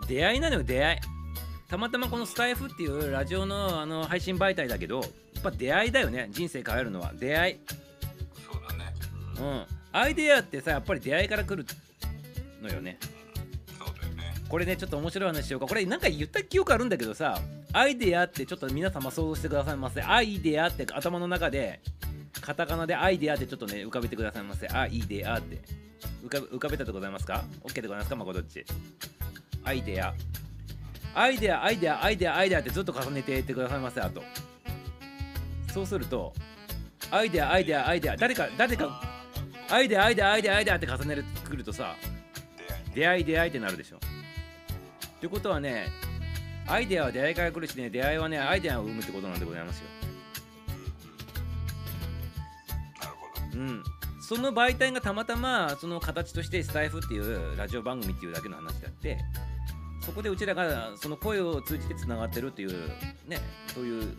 出会いなのよ出会い。たまたまこのスタイフっていうラジオのあの配信媒体だけどやっぱ出会いだよね人生変えるのは。出会い。そうだね。うん。アイデアってさやっぱり出会いから来るのよね。そうだよね。これねちょっと面白い話しようか。これなんか言った記憶あるんだけどさアイデアってちょっと皆様想像してくださいませ。アイデアって頭の中でカタカナでアイデアってちょっとね浮かべてくださいませ。アイデアって浮か浮かべたでございますか ?OK でございますか？まこどっち。アイデア。アイデアアイデアアイデアアイデアってずっと重ねていってくださいませあと。そうするとアイデアアイデアアイデア。誰か誰かアイデアアイデアアイデアアイデアって重ねるくるとさ出会いね出会い出会いってなるでしょ。ってことはねアイデアは出会いから来るしね出会いはねアイデアを生むってことなんでございますよ。なるほど。うんその媒体がたまたまその形としてスタイフっていうラジオ番組っていうだけの話であってそこでうちらがその声を通じてつながってるっていうねそういう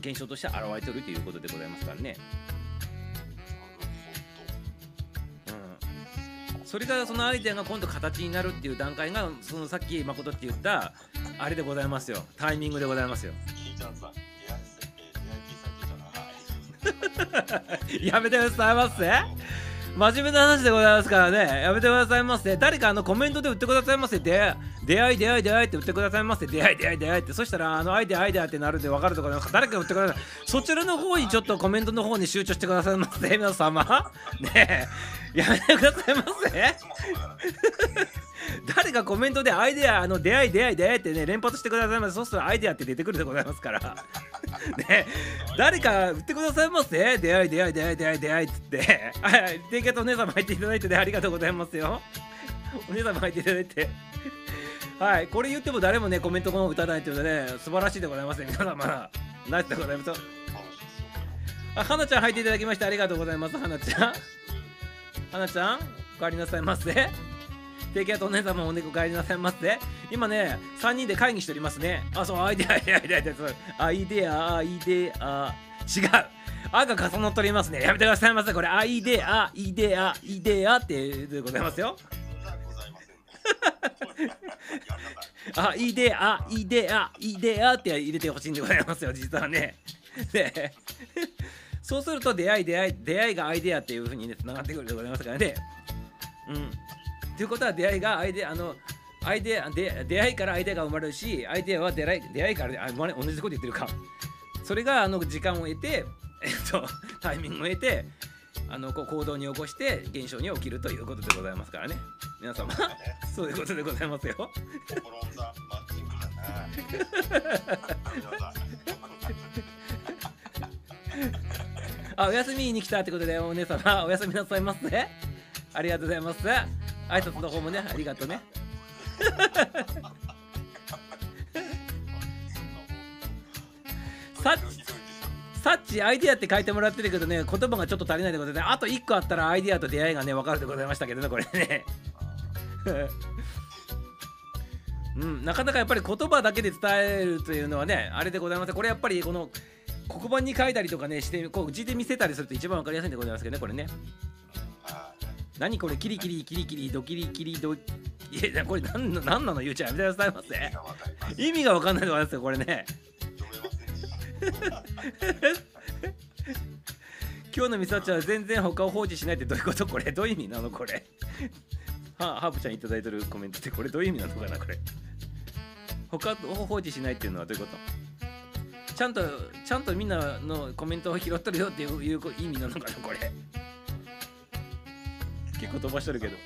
現象として現れてるということでございますからね。うん。それがそのアイデアが今度形になるっていう段階がそのさっき誠って言ったあれでございますよ。タイミングでございますよ。[LAUGHS] やめてくださいませ。真面目な話でございますからね。やめてくださいませ。誰かあのコメントで売ってくださいませ。で出会い出会い出会いって売ってくださいませ。出会い出会い出会いって。そしたらあのアイデアアイデアってなるんで分かるところ誰か売ってくださいそちらの方にちょっとコメントの方に集中してくださいませ。皆様。ねえ。やめてくださいませ。[LAUGHS] 誰かコメントでアイデアあの出会い出会い出会いってね連発してくださいませそうするとアイデアって出てくるでございますから。[LAUGHS] ね誰か売ってくださいませ。出会い出会い出会い出会い出会いっつって。はい定型お姉様入っていただいてねありがとうございますよ。お姉様入っていただいて。はいこれ言っても誰もねコメントも打たないというので、ね、素晴らしいでございますね皆様。ナイスでございます。あ花ちゃん入っていただきましてありがとうございます花ちゃん花ちゃんお帰りなさいませ。[LAUGHS] 低気圧お姉様もお猫帰りなさいませ。今ね3人で会議しておりますね。あそうアイデアアイデアアイデアアイデアアイデアアイデア違うあが重なっておりますねやめてくださいませこれアイデアイデアイデアってでございますよあございませんあイデアイデアイデアって入れてほしいんでございますよ実はねでそうすると出会い出会い出会いがアイデアっていうふうにねつながってくるでございますからね。うん。ということは出会いがアイデアあのアイデアで出会いからアイデアが生まれるしアイデアは出会い出会いからあ同じこと言ってるか。それがあの時間を得て [LAUGHS] えっとタイミングを得てあのこう行動に起こして現象に起きるということでございますからね。皆様。そういうことでございますよ [LAUGHS] あお休みに来たってことでお姉様 [LAUGHS] おやすみなさいませ。ありがとうございます。挨拶の方もねありがとうね。さひどいでしサッチアイディアって書いてもらってるけどね言葉がちょっと足りないということであと1個あったらアイディアと出会いがね分かるでございましたけどねこれね。[LAUGHS] うん、なかなかやっぱり言葉だけで伝えるというのはねあれでございますこれやっぱりこの黒板に書いたりとかねしてこう字で見せたりすると一番分かりやすいんでございますけどねこれね。何これキリキリキリキリドキリキリドいやこれ何な何なのゆうちゃんやめてくださいませ。意味が分かんないでございますよこれね。[LAUGHS] 今日のミサちゃんは全然他を放置しないってどういうこと？これどういう意味なのこれ？はハーブちゃんいただいてるコメントってこれどういう意味なのかなこれ。他を放置しないっていうのはどういうこと？ちゃんとちゃんとみんなのコメントを拾っとるよっていう意味なのかなこれ。結構飛ばしとるけど。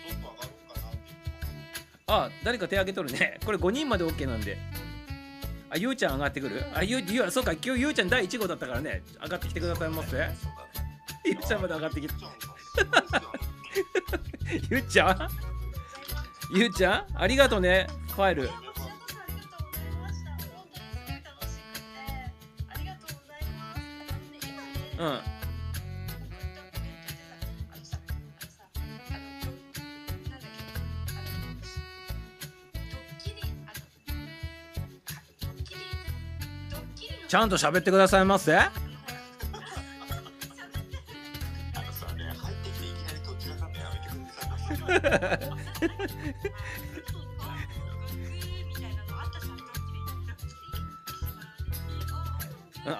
あ誰か手挙げとるね。これ5人まで OK なんで。あゆうちゃん上がってくる？あゆうゆうそうか今日ゆうちゃん第1号だったからね。上がってきてくださいませねゆうちゃんまで上がってきて。[LAUGHS] ゆうちゃん？ゆうちゃん？ありがとうねファイルうんちゃんと喋ってくださいませ。あ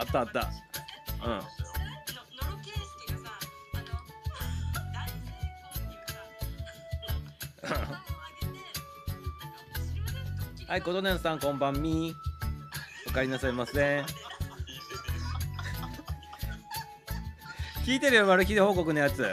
ったあった。はいことねんさんこんばんみ。おかえりなさいませ。聞いてるよマルキで報告のやつ。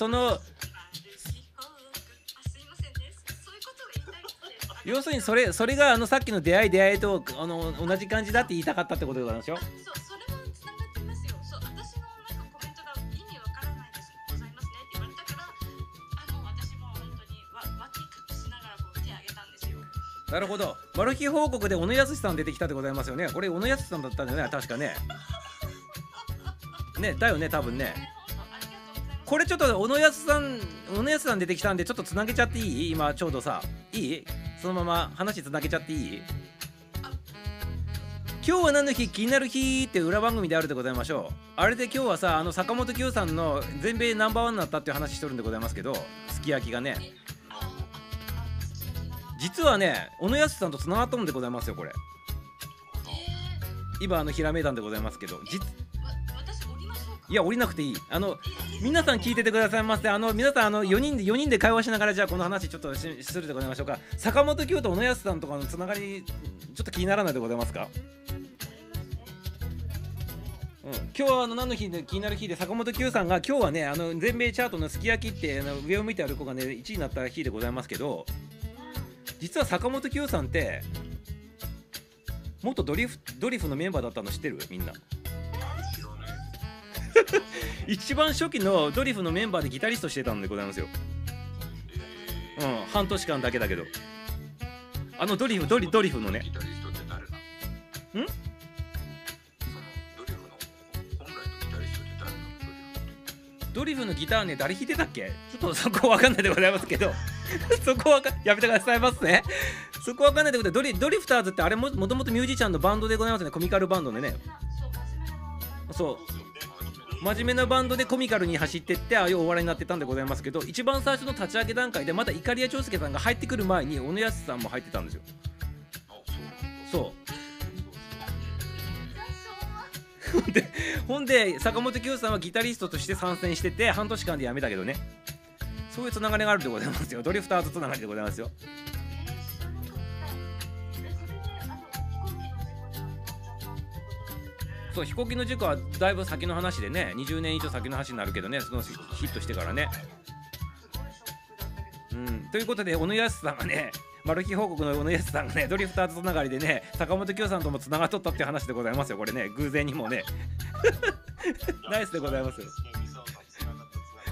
その。要するにそれそれがあのさっきの出会い出会いとあの同じ感じだって言いたかったってことなんでしょそう、それもつながってますよ。そう、私のなんかコメントが意味わからないです。ございますねって言われたから、あの私も本当にわ脇隠しながらこう手げたんですよ。なるほどマル秘報告で小野康さん出てきたってございますよねこれ小野康さんだったんだよね確かね [LAUGHS] ねだよね多分ねこれちょっと小野康さん小野康さん出てきたんでちょっとつなげちゃっていい？今ちょうどさいい？そのまま話つなげちゃっていい？今日は何の日？気になる日？って裏番組であるでございましょう。あれで今日はさあの坂本九さんの全米ナンバーワンになったっていう話しとるんでございますけどすき焼きがね、実はね小野康さんとつながったんでございますよこれ。今あのひらめいたんでございますけど実いや降りなくていい。あの皆さん聞いててくださいませ。あの皆さんあの4人で4人で会話しながらじゃあこの話ちょっとしするでございましょうか。坂本九と小野康さんとかのつながりちょっと気にならないでございますか？うん、今日はあの何の日で気になる日で坂本九さんが今日はねあの全米チャートのすき焼きってあの上を向いて歩く子がね1位になった日でございますけど実は坂本九さんって元ドリフドリフのメンバーだったの知ってる？みんな。[LAUGHS] 一番初期のドリフのメンバーでギタリストしてたんでございますよ。えうん半年間だけだけど。あのドリフドリドリフのね。ギタリストって誰なの？ん？ドリフのギターね誰弾いてたっけ？ちょっとそこわかんないでございますけど。[LAUGHS] そこはかやめてくださいますねそこわかんないでございます。ドリドリフターズってあれももともとミュージシャンのバンドでございますね。コミカルバンドでね。そう、真面目なバンドでコミカルに走ってってああいうお笑いになってたんでございますけど一番最初の立ち上げ段階でまたイカリア長介さんが入ってくる前に小野康さんも入ってたんですよ。そう。そうほんでほんで坂本九さんはギタリストとして参戦してて半年間で辞めたけどね。そういうつながりがあるでございますよ。ドリフターズつながりでございますよ。そう飛行機の事故はだいぶ先の話でね20年以上先の話になるけどねそのヒットしてからね。うん。ということで小野康さんがねマル秘報告の小野康さんがねドリフターズつながりでね坂本九さんともつながっとったっていう話でございますよこれね。偶然にもね。[LAUGHS] ナイスでございます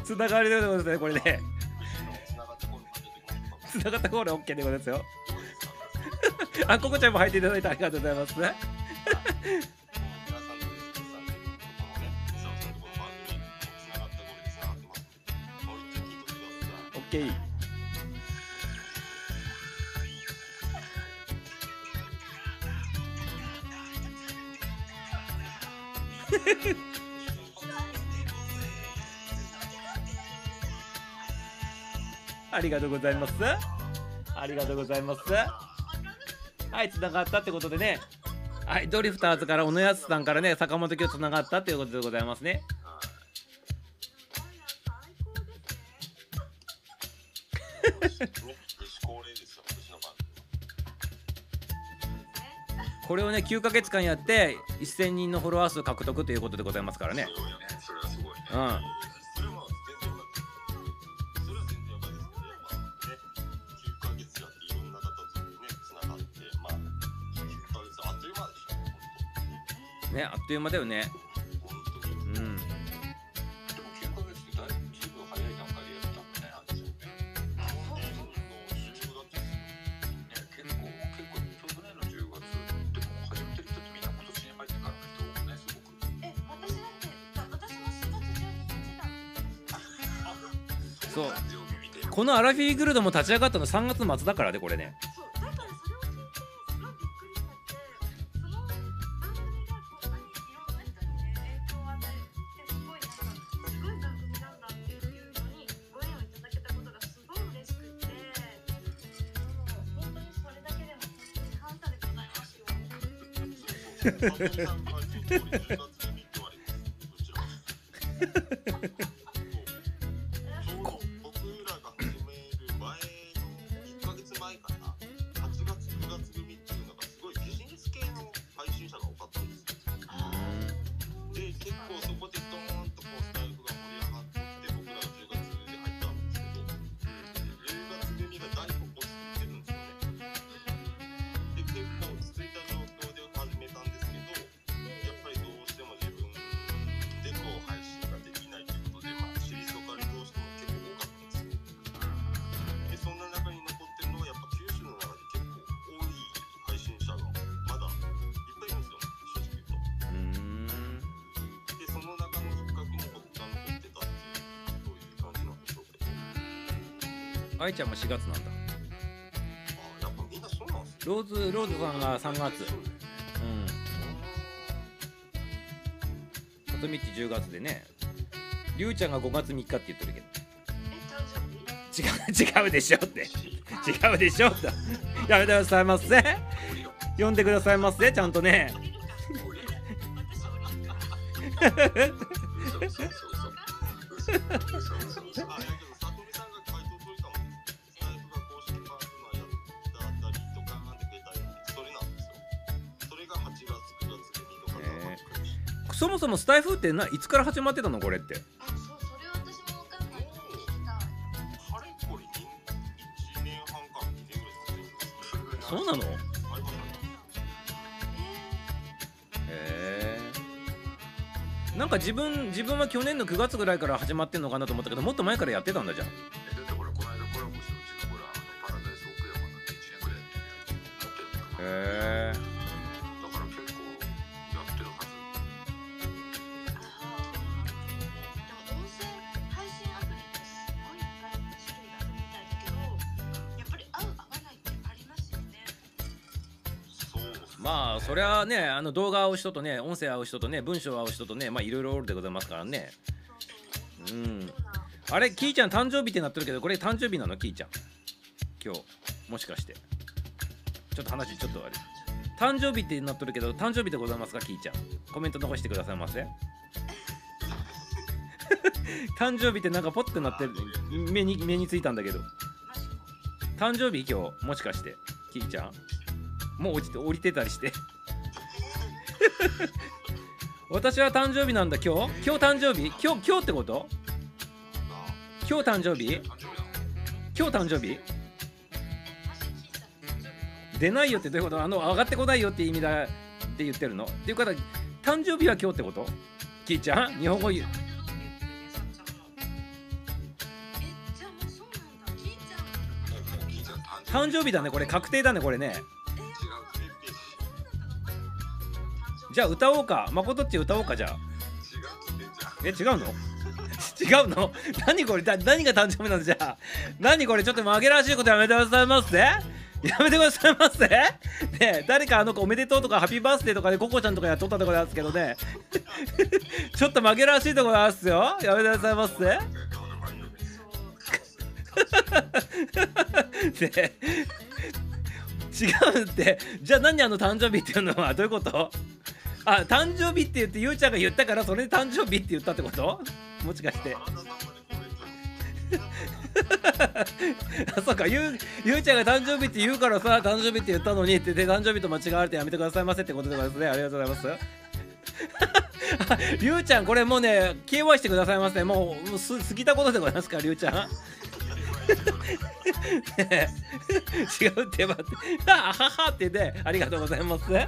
つながりでございますねこれね。つながったコール OK でございますよ。[LAUGHS] あここちゃんも入っていただいてありがとうございます OK [LAUGHS] ありがとうございます。ありがとうございます。はい繋がったってことでね。はいドリフターズから小野安さんからね坂本今日つながったということでございますね。[LAUGHS] これをね9ヶ月間やって1000人のフォロワー数獲得ということでございますからねすごいよねそれはすごいねうん組。それは全然よかった。このアラフィーグルドも立ち上がったの3月末だからねこれね。そう、だ [LAUGHS] か愛ちゃんも4月なんだ。あやっぱみんなそうなんすね。ローズローズさんが3月。そうねうん。さとみっち10月でね。りゅうちゃんが5月3日って言ってるけど。え、誕生日違う違うでしょって。違うでしょって。やめてくださいませ。降りろ呼んでくださいませちゃんとね。スタイフってないつから始まってたのこれって？あ、そう、それ私もわかんない聞きたい。かれこれ1年半か2年ぐらいそうなのへ相葉さんがえなんか自分自分は去年の9月ぐらいから始まってんのかなと思ったけどもっと前からやってたんだじゃんねあの動画合う人とね音声合う人とね文章合う人とねまあいろいろおるでございますからね。うん。あれキーちゃん誕生日ってなってるけどこれ誕生日なの？キーちゃん。今日。もしかして。ちょっと話ちょっとあれ誕生日ってなってるけど誕生日でございますか？キーちゃん。コメント残してくださいませ。[LAUGHS] 誕生日ってなんかポッてなってる。目に目についたんだけど。誕生日今日？もしかして。キーちゃん。もう落ちて降りてたりして。[LAUGHS] 私は誕生日なんだ。今日？今日誕生日？今日今日ってこと？今日誕生日？今日誕生日？出ないよってどういうこと？あの上がってこないよって意味だって言ってるの？っていうから誕生日は今日ってこと？キーちゃん？日本語言う。誕生日だねこれ。確定だねこれねじゃあ歌おうか。誠っち歌おうかじゃあ。違うってじゃん。え違うの？違うの？何これ？だ何が誕生日なのじゃあ。何これ？ちょっと紛らわしいことやめてくださいませ？やめてくださいませ？ね誰かあの子おめでとうとかハッピーバースデーとかでココちゃんとかやっとったところなんですけどね。ちょっと紛らわしいところなんですよ。やめてくださいませ？ね違うって。じゃあ何あの誕生日っていうのは？どういうこと？あ誕生日って言ってゆうちゃんが言ったからそれで誕生日って言ったってこと？もしかして。[LAUGHS] あそうかゆうゆうちゃんが誕生日って言うからさ誕生日って言ったのにってで誕生日と間違われてやめてくださいませってことでございますね。ありがとうございます。[LAUGHS] りゅうちゃんこれもうね KY してくださいませもうす過ぎたことでございますかりゅうちゃん。[LAUGHS] 違うってばって。あははってねありがとうございます。で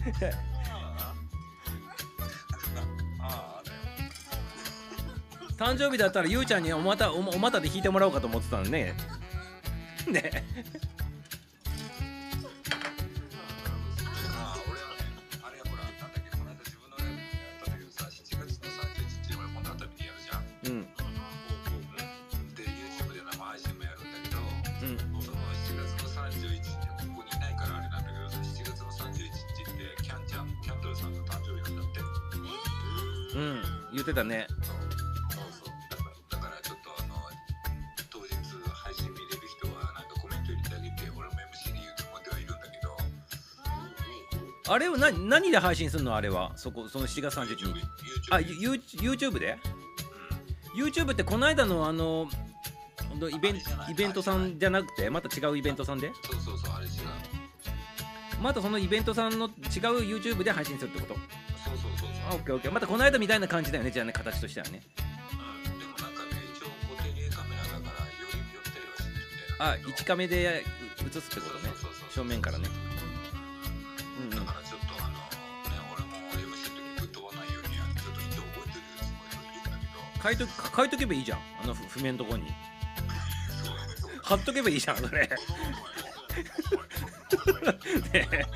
[LAUGHS] 誕生日だったらゆうちゃんにおまたおお股で弾いてもらおうかと思ってたのね。[LAUGHS] ね。ああ言ってたね。そうそう。そうだからだからちょっとあの当日配信見れる人はなんかコメント入れてあげて俺も MC で言うつもりではいるんだけど。あれを何何で配信するのあれは？そこその7月31 YouTube 日あユ YouTube で？YouTube ってこの間のあののイベンイベントさんじゃなくてまた違うイベントさんで？そうそうそうあれ違う。またそのイベントさんの違う YouTube で配信するってこと？オッケーオッケー。またこの間みたいな感じだよね。じゃあね形としてはね。うん。でもなんかね一応固定カメラだからより寄ったりはしないんだよあ1カメで映すってことね。そうそうそう正面からね。うんうん。だからちょっとあのね俺も MC の時ぶっ飛ばないようにちょっと一応覚えてるつもりでいるんだけど。書いと書いとけばいいじゃん。あの譜面のとこに。貼っとけばいいじゃんそれ [LAUGHS] ね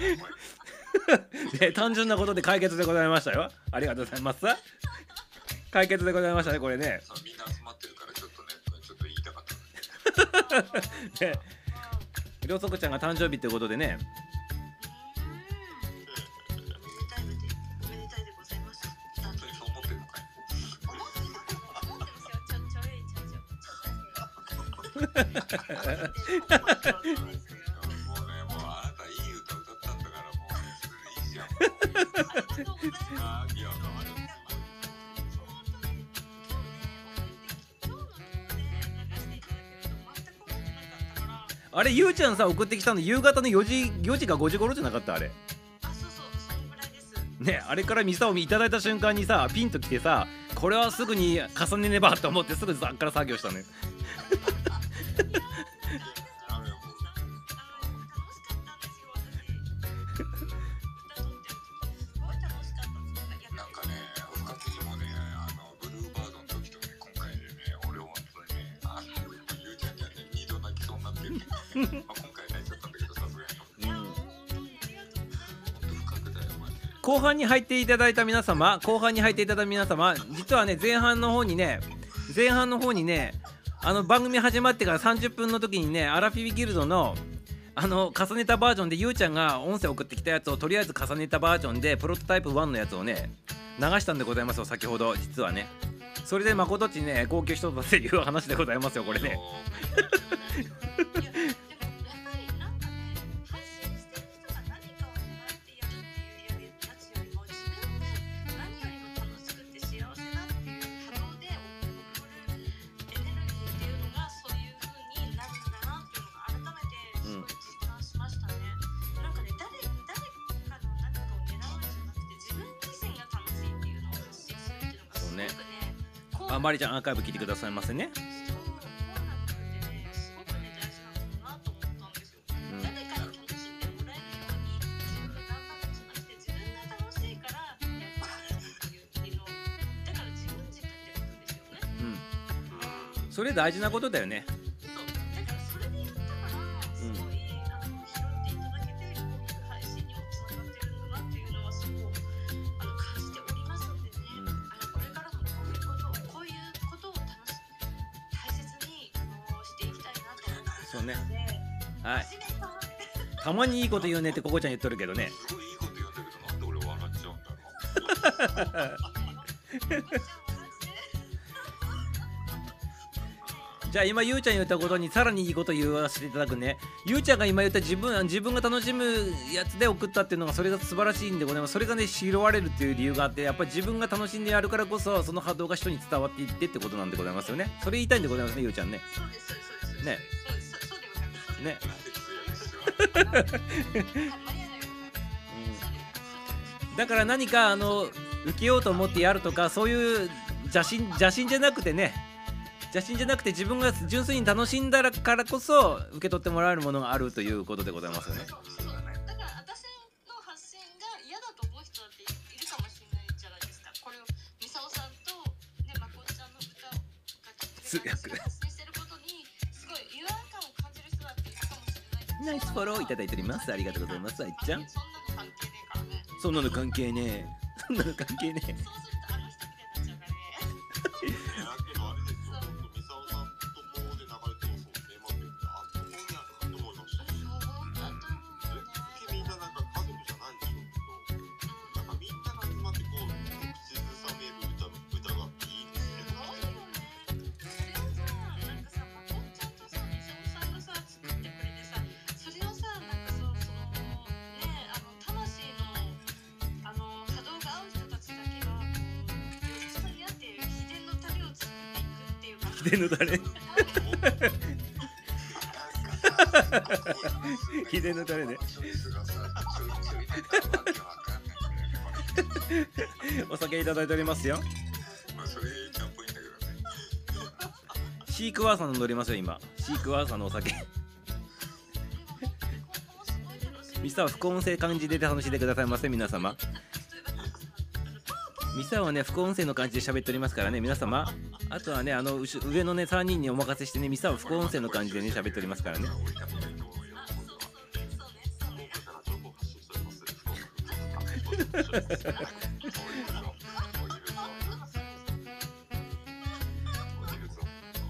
[LAUGHS] ね単純なことで解決でございましたよ。ありがとうございます。解決でございましたねこれね。みんな集まってるからちょっとねちょっと言いたかった [LAUGHS] ね。りょうそくちゃんが誕生日ってことでねれでいいじゃんあれゆうちゃんさ送ってきたの夕方の4時4時か5時頃じゃなかった？あれ。あ、そうそう、そのぐらいです。ねあれからミサをいただいた瞬間にさピンときてさこれはすぐに重ねねばと思ってすぐさっから作業したのよ今回泣いちゃったんだけどさすがに。後半に入っていただいた皆様後半に入っていただいた皆様実はね前半の方にね前半の方にねあの番組始まってから30分の時にねアラフィビギルドのあの重ねたバージョンでゆうちゃんが音声送ってきたやつをとりあえず重ねたバージョンでプロトタイプ1のやつをね流したんでございますよ先ほど実はね。それで誠っちね号泣しとったっていう話でございますよこれね。うあまりちゃんアーカイブ聞いてくださいませね。そうこうなってねすごまにいいこと言うねってここちゃん言っとるけどね。いいいこと言うんだけどなんで俺笑っちゃうんだろうじゃあ今ゆうちゃん言ったことにさらにいいこと言わせていただくね。ゆうちゃんが今言った自分自分が楽しむやつで送ったっていうのがそれが素晴らしいんでございます。それがね拾われるっていう理由があってやっぱり自分が楽しんでやるからこそその波動が人に伝わっていってってことなんでございますよね。それ言いたいんでございますねゆうちゃんね。そうですそうです。そうです。ね。ねだから何かあの受けようと思ってやるとかそういう邪心邪心じゃなくてね。邪心じゃなくて自分が純粋に楽しんだからこそ受け取ってもらえるものがあるということでございますよね。そうそうだから私の発信が嫌だと思う人だっているかもしれないじゃないですか。これをミサオさんとねまこっちゃんの歌を通訳ナイスフォローいただいております。ありがとうございます。あいっちゃん。そんなの関係ねえ。そんなの関係ねえわかんないんだよねこれお酒いただいておりますよ。シークワーサー飲んでおりますよ今。シークワーサーのお酒。ミサは副音声感じで楽しんでくださいませ皆様。ミサはね副音声の感じで喋っておりますからね皆様あとはねあの上のね3人にお任せしてねミサは副音声の感じでね喋っておりますからね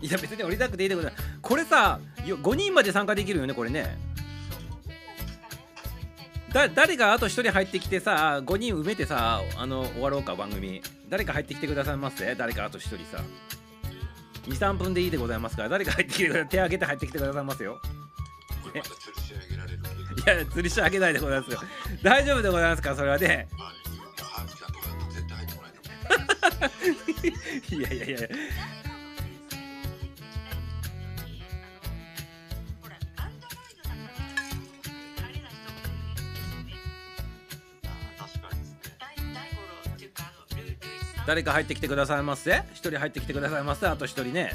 い。や別に降りたくていいでございますこれさ5人まで参加できるよねこれねだ誰かあと1人入ってきてさ5人埋めてさあの終わろうか番組。誰か入ってきてくださいませ。誰かあと1人さ。23分でいいでございますから誰か入ってきてください手挙げて入ってきてくださいますよいや吊りし上げないでございますよ。大丈夫でございますか？それはね。[LAUGHS] いやいやいや誰か入ってきてくださいませ。1人入ってきてくださいませ。あと1人ね。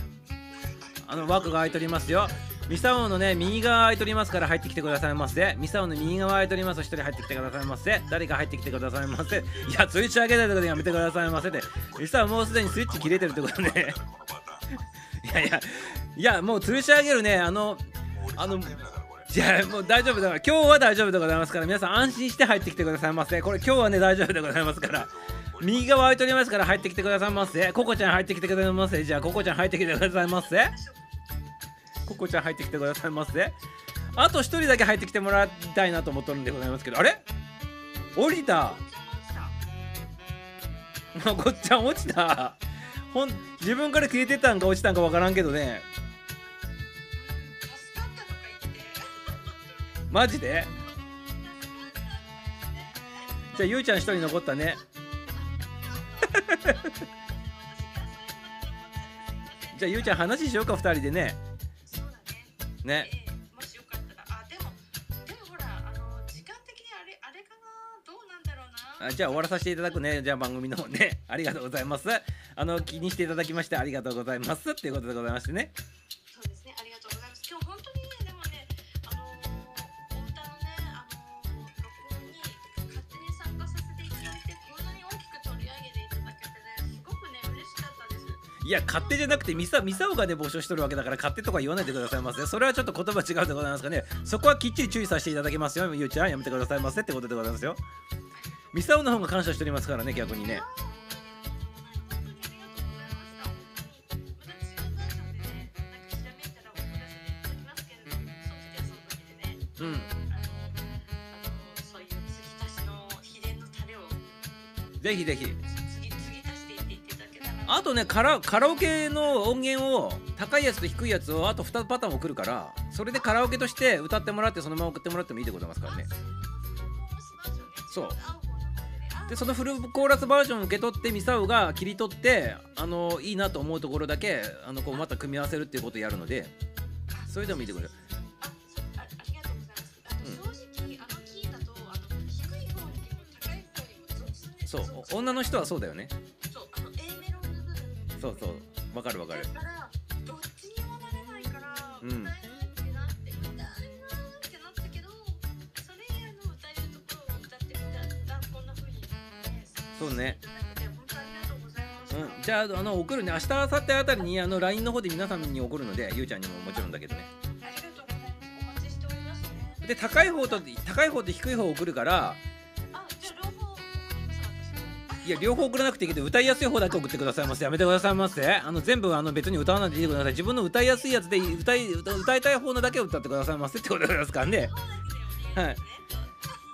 あの枠が空いておりますよ。ミサオのね右側空いておりますから入ってきてくださいませ。ミサオの右側空いております。1人入ってきてくださいませ。誰か入ってきてくださいませ。いやツイッチ上げないとこでやめてくださいませ。ってミサオもうすでにスイッチ切れてるってことね。いやいやいやもう吊るし上げるね。あのあのじゃあもう大丈夫だから。今日は大丈夫でございますから。皆さん安心して入ってきてくださいませ。これ今日はね大丈夫でございますから。右側空いておりますから入ってきてくださいませ。ココちゃん入ってきてくださいませ。じゃあココちゃん入ってきてくださいませ。ココちゃん入ってきてくださいませ。あと一人だけ入ってきてもらいたいなと思っとるんでございますけど。あれ？降りた。まこっちゃん落ちた。ほん自分から消えてたんか落ちたんかわからんけどね。マジで？じゃあゆうちゃん一人残ったね。[LAUGHS] じゃあゆうちゃん話しようか二人でね。そうだね。ねええもしよかったらあでもでもほらあの時間的にあれあれかな？どうなんだろうな？あじゃあ終わらさせていただくね。じゃあ番組の方ね。ありがとうございます。あの気にしていただきましてありがとうございます。っていうことでございましてねいや勝手じゃなくてミサミサオがね募集しとるわけだから勝手とか言わないでくださいませそれはちょっと言葉違うでございますかね。そこはきっちり注意させていただきますよ。ゆうちゃんやめてくださいませってことでございますよ。ミサオの方が感謝しておりますからね逆にね。うん、ぜひぜひ。あとねカラカラオケの音源を高いやつと低いやつをあと2パターン送るからそれでカラオケとして歌ってもらってそのまま送ってもらってもいいでございますからね。そう。でそのフルコーラスバージョンを受け取ってミサオが切り取ってあのいいなと思うところだけあのこうまた組み合わせるっていうことをやるのでそれでもいいでくれるあそうあありがとうございます、正直あのキーだと低い方にも高い方にそう。女の人はそうだよね。そうそう。わかるわかる。だからどっちにもなれないから、うん。歌えるってなって歌えるなってなったけどそれ以外の歌えるところを歌ってみたらこんな風に、ね、そうね。じゃああの送るね。明日明後日あたりにあの LINE の方で皆さんに送るのでゆうちゃんにももちろんだけどね。ありがとうございます。お待ちしておりますね。で高い方と高い方と低い方を送るからいや両方送らなくていいけど歌いやすい方だけ送ってくださいませやめてくださいませ。あの全部あの別に歌わないでいいでください自分の歌いやすいやつで歌い歌いたい方のだけを歌ってくださいませってことでございますからね。はい。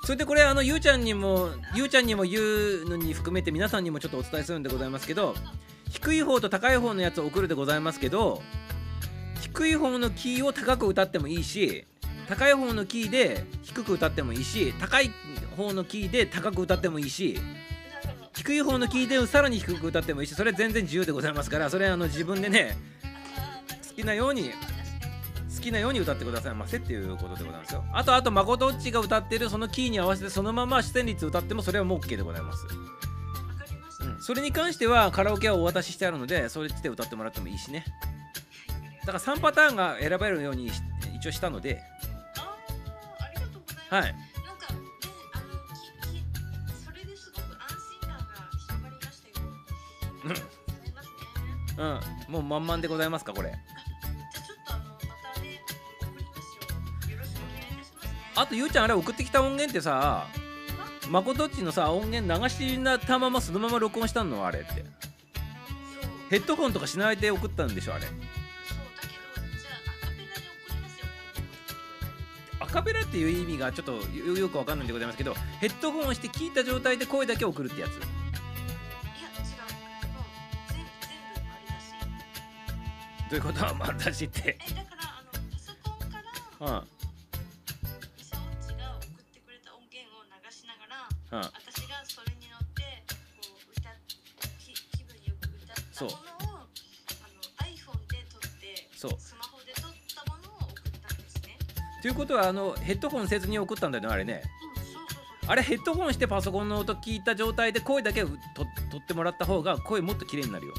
それでこれあのゆうちゃんにもゆうちゃんにも言うのに含めて皆さんにもちょっとお伝えするんでございますけど低い方と高い方のやつを送るでございますけど低い方のキーを高く歌ってもいいし高い方のキーで低く歌ってもいいし高い方のキーで高く歌ってもいいし低い方のキーでさらに低く歌ってもいいしそれは全然自由でございますからそれはあの自分でね好きなように好きなように歌ってください。ませっていうことでございますよ。あとあとまことっちが歌ってるそのキーに合わせてそのまま視線率歌ってもそれはもう OK でございます、うん、それに関してはカラオケはお渡ししてあるのでそれで歌ってもらってもいいしね。だから3パターンが選ばれるようにし一応したので。はいうん。もう満々でございますかこれ。あとゆうちゃんあれ送ってきた音源ってさまことっちのさ音源流したままそのまま録音したの？あれって。ヘッドホンとかしないで送ったんでしょあれ。アカペラっていう意味がちょっとよよくわかんないんでございますけどヘッドホンをして聞いた状態で声だけ送るってやつどういうこと？はまあ私って。えだからあのパソコンからうん。ミサオッチが送ってくれた音源を流しながらうん。私がそれに乗ってこう歌っき気分よく歌ったものをあの iPhone で撮ってそう。スマホで撮ったものを送ったんですね。ということはあのヘッドホンせずに送ったんだよねあれね。うんそうそうそうあれヘッドホンしてパソコンの音聞いた状態で声だけと取ってもらった方が声もっと綺麗になるよ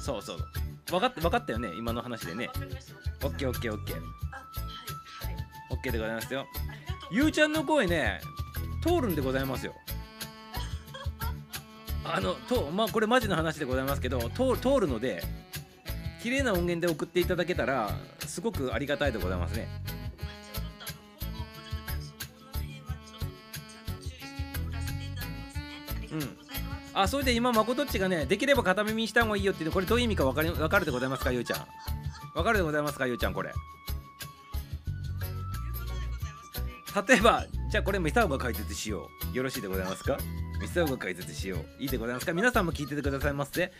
そそうそう。分かって分かったよね？今の話でね。オッケーオッケーオッケー。オッケーでございますよ。ゆうちゃんの声ね通るんでございますよ。[LAUGHS] あのとまあこれマジの話でございますけど通通るので綺麗な音源で送っていただけたらすごくありがたいでございますねあそれで今まことっちがねできれば片耳にした方がいいよっていうのこれどういう意味か分かり分かるでございますかゆうちゃん。分かるでございますかゆうちゃんこれ。例えばじゃあこれミサオが解説しよう。よろしいでございますか？ミサオが解説しよう。いいでございますか？皆さんも聞いててくださいませ。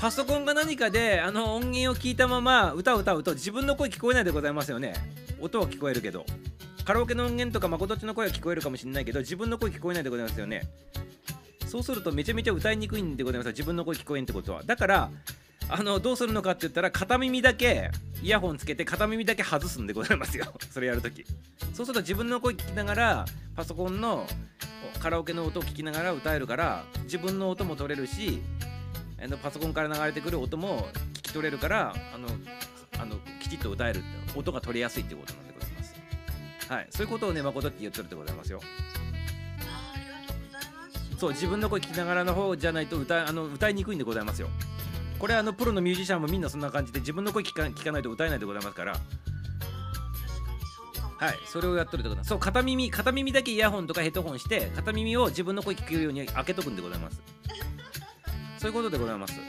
パソコンが何かであの音源を聞いたまま歌を歌うと自分の声聞こえないでございますよね。音は聞こえるけど。カラオケの音源とかまことっちの声は聞こえるかもしれないけど自分の声聞こえないでございますよね。そうするとめちゃめちゃ歌いにくいんでございます。よ自分の声聞こえんってことは。だからあのどうするのかって言ったら片耳だけイヤホンつけて片耳だけ外すんでございますよ。[LAUGHS] それやるとき。そうすると自分の声聞きながらパソコンのカラオケの音を聞きながら歌えるから自分の音も取れるしあのパソコンから流れてくる音も聞き取れるからあのあのきちっと歌えるって音が取りやすいってことなんでございます。はい。そういうことをね誠って言ってるってございますよそう自分の声聞きながらの方じゃないと歌あの歌いにくいんでございますよ。これあのプロのミュージシャンもみんなそんな感じで自分の声聞か聞かないと歌えないでございますから。はいそれをやっとるってことなんそう片耳片耳だけイヤホンとかヘッドホンして片耳を自分の声聞けるように開けとくんでございます。[LAUGHS] そういうことでございます。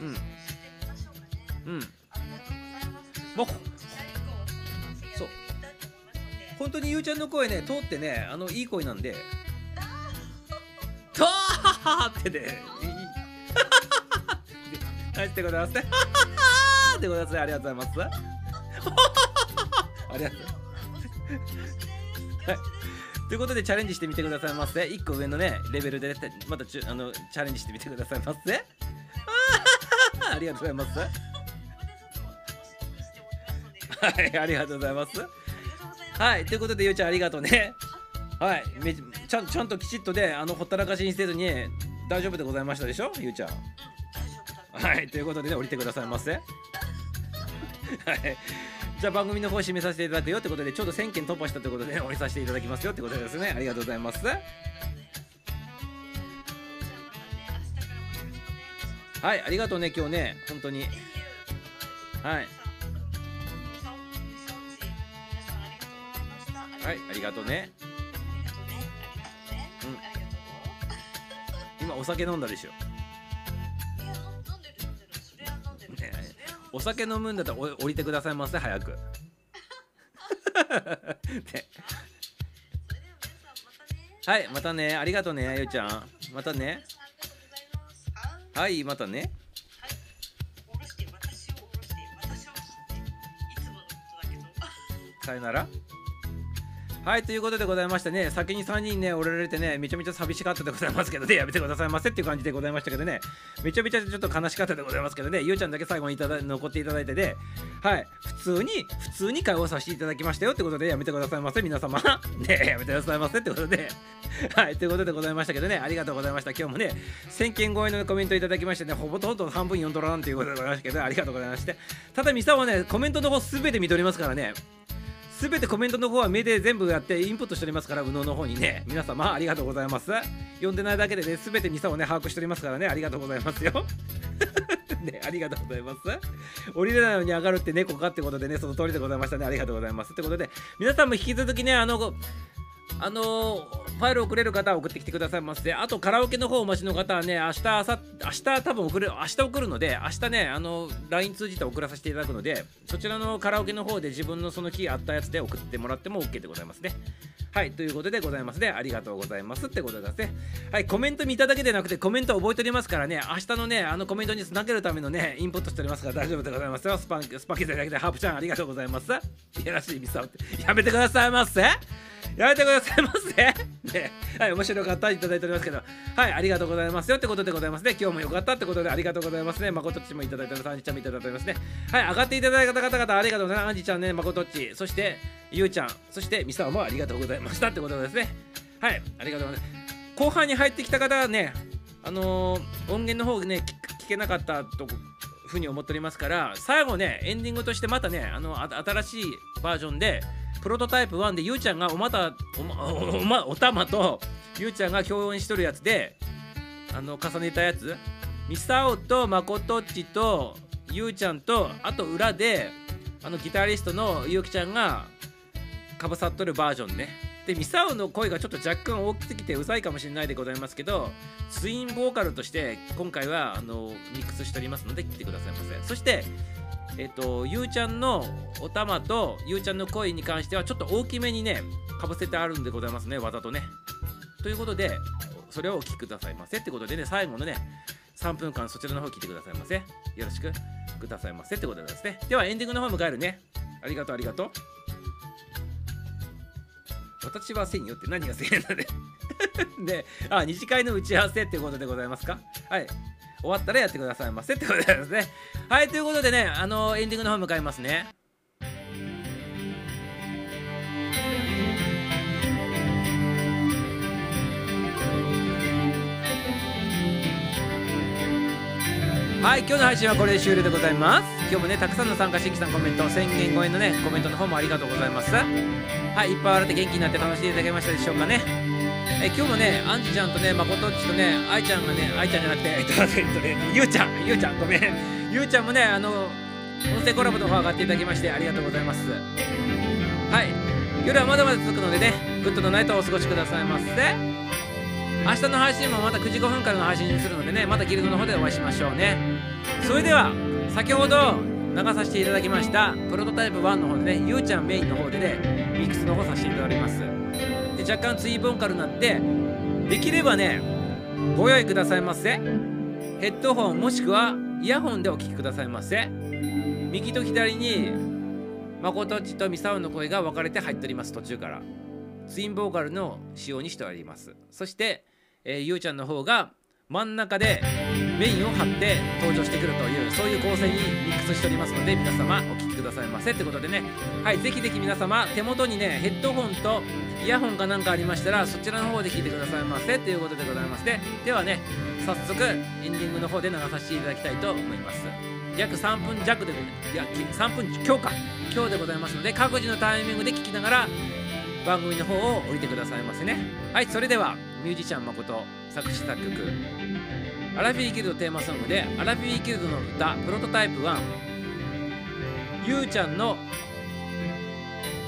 うん。そうん。もうそう。本当にゆうちゃんの声ね通ってねあのいい声なんでとーってね。はいでございますねでございますねありがとうございます。ありがとうはい。ということでチャレンジしてみてくださいませ。1個上のねレベルでまたちゅあのチャレンジしてみてくださいませ。ありがとうございます。はいありがとうございます。はいということでゆうちゃんありがとうね。はいめちちゃんちゃんときちっとねあのほったらかしにせずに大丈夫でございましたでしょゆうちゃんはいということでね降りてくださいませはいじゃあ番組の方締めさせていただくよってことでちょうど1000件突破したということで、ね、降りさせていただきますよってことですねありがとうございますはいありがとうね今日ね本当にはいはいありがとうね今お酒飲んだでしょ。ねお酒飲むんだったらお降りてくださいませ早く。ね。はいまたね。ありがとうねゆうちゃん。またね。はいまたね。[LAUGHS] さよならはいということでございましてね先に3人ね降りられてねめちゃめちゃ寂しかったでございますけどねやめてくださいませっていう感じでございましたけどねめちゃめちゃちょっと悲しかったでございますけどねゆうちゃんだけ最後にいただ残っていただいてではい普通に普通に会話させていただきましたよってことでやめてくださいませ皆様。[LAUGHS] ねやめてくださいませってことで。[LAUGHS] はいということでございましたけどねありがとうございました。今日もね1000件超えのコメントいただきましてねほぼとんど半分読んどらんということでございましたけどありがとうございまして。ただミサはねコメントの方すべて見とりますからね。全てコメントの方は目で全部やってインプットしておりますから、右脳の方にね、皆様ありがとうございます。読んでないだけでね、全てミサをね、把握しておりますからね、ありがとうございますよ。[LAUGHS] ね、ありがとうございます。降りれないのに上がるって猫かってことでね、その通りでございましたね、ありがとうございます。ってことで、皆さんも引き続きね、あの、あのファイル送れる方は送ってきてくださいませ。あとカラオケの方お待ちの方はね、明日、明日多分送る、明日送るので、明日ね、あの、LINE 通じて送らさせていただくので、そちらのカラオケの方で自分のその日あったやつで送ってもらっても OK でございますね。はい、ということでございますね。ありがとうございますってことですね。はい、コメント見ただけでなくて、コメント覚えておりますからね、明日のね、あのコメントにつなげるためのね、インプットしておりますから大丈夫でございますよ。スパンスパキザだけでハープちゃんありがとうございます。いやらしいミスをって、やめてくださいませ。やめてくださいませ。[LAUGHS] ね、はい、面白かったいただいておりますけど、はい、ありがとうございますよってことでございますね。今日もよかったってことでありがとうございますね。まことっちもいただいております。アンジちゃんもいただいておりますね。はい、上がっていただいた方々ありがとうございます。アンジちゃんね、まことっち、そしてゆうちゃん、そしてミサもありがとうございましたってことですね。はい、ありがとうございます。後半に入ってきた方はね、あのー音源の方ね、聞けなかったとふうに思っておりますから最後ねエンディングとしてまたねあの新しいバージョンでプロトタイプ1でゆうちゃんがおまたおまおたまとゆうちゃんが共演しとるやつであの重ねたやつ。ミサオとマコトッチとゆうちゃんとあと裏であのギタリストのゆうきちゃんがかぶさっとるバージョンね。でミサオの声がちょっと若干大きすぎてうざいかもしれないでございますけどツインボーカルとして今回はあのミックスしておりますので来てくださいませ。そしてえっ、とゆうちゃんのおたまとゆうちゃんの声に関してはちょっと大きめにねかぶせてあるんでございますねわざとね。ということでそれをお聞きくださいませってことでね最後のね3分間そちらの方聞いてくださいませ。よろしくくださいませってことですね。ではエンディングの方迎えるね。ありがとうありがとう。私はせんよって何がせんなんでで、あ、二次会の打ち合わせってことでございますか？はい。終わったらやってくださいませってことですね。はい、ということでね、あの、エンディングの方向かいますね。はい、今日の配信はこれで終了でございます。今日もね、たくさんの参加してきたコメント、1000件超えのね、コメントの方もありがとうございます。はい、いっぱい笑って元気になって楽しんでいただけましたでしょうかね。え今日もね、アンジちゃんとね、まことっちとね、あいちゃんがね、あいちゃんじゃなくて、えっと、えっとね、ゆうちゃん、ゆうちゃん、ごめん。ゆうちゃんもね、あの、音声コラボの方上がっていただきまして、ありがとうございます。はい、夜はまだまだ続くのでね、グッドのナイトをお過ごしくださいませ。明日の配信もまた9時5分からの配信にするのでね、またギルドの方でお会いしましょうね。それでは、先ほど流させていただきました、プロトタイプ1の方でね、ゆうちゃんメインの方でね、ミックスの方させていただきますで若干ツインボーカルになってできればねご用意くださいませ。ヘッドホンもしくはイヤホンでお聴きくださいませ。右と左に誠っちとミサオの声が分かれて入っております途中から。ツインボーカルの仕様にしております。そして、えーゆうちゃんの方が真ん中でメインを張って登場してくるというそういう構成にミックスしておりますので皆様お聴きくださいませということでね。はいぜひぜひ皆様手元にねヘッドホンとイヤホンかなんかありましたらそちらの方で聴いてくださいませということでございますね。ではね早速エンディングの方で流させていただきたいと思います。約3分弱でいや3分強か。今日でございますので各自のタイミングで聴きながら番組の方を降りてくださいませね。はいそれでは。ミュージシャン誠作詞作曲。アラフィーギルドテーマソングでアラフィーギルドの歌プロトタイプ1ゆうちゃんの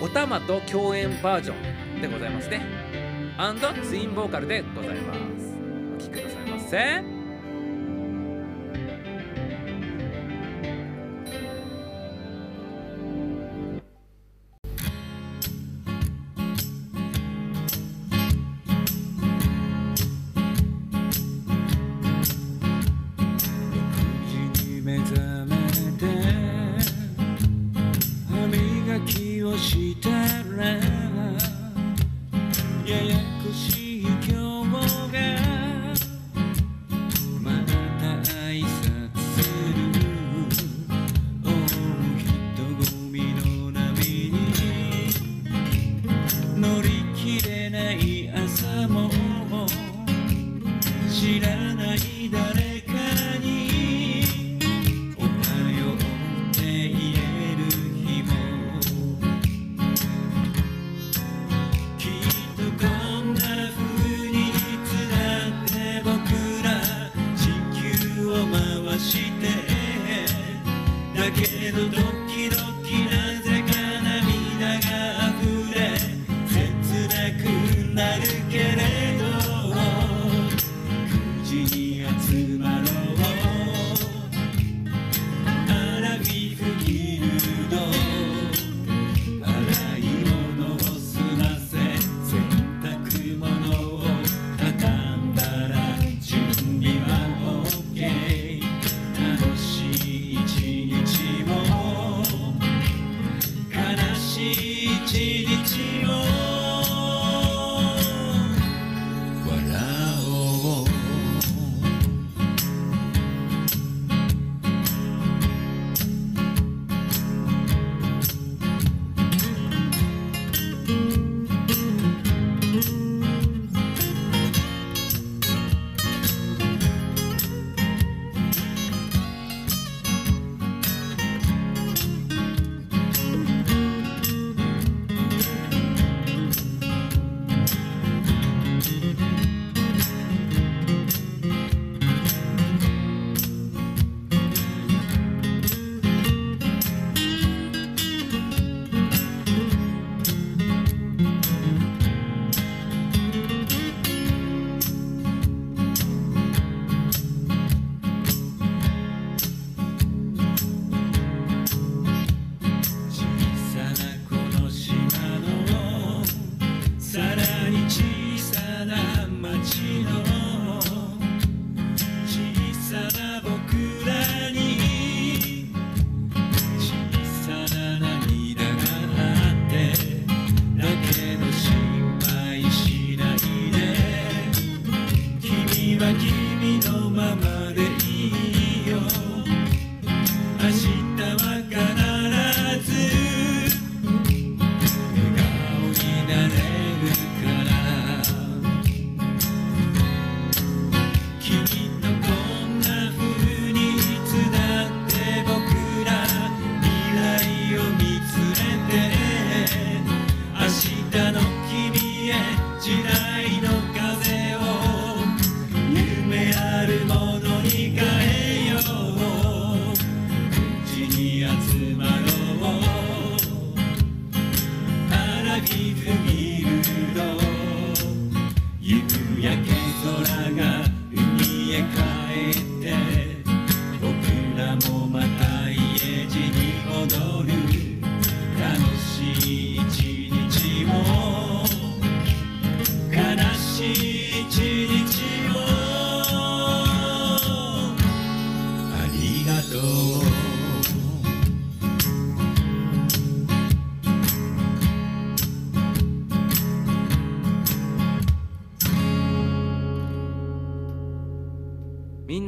おたまと共演バージョンでございますね。アンドツインボーカルでございます。お聴きくださいませ。ら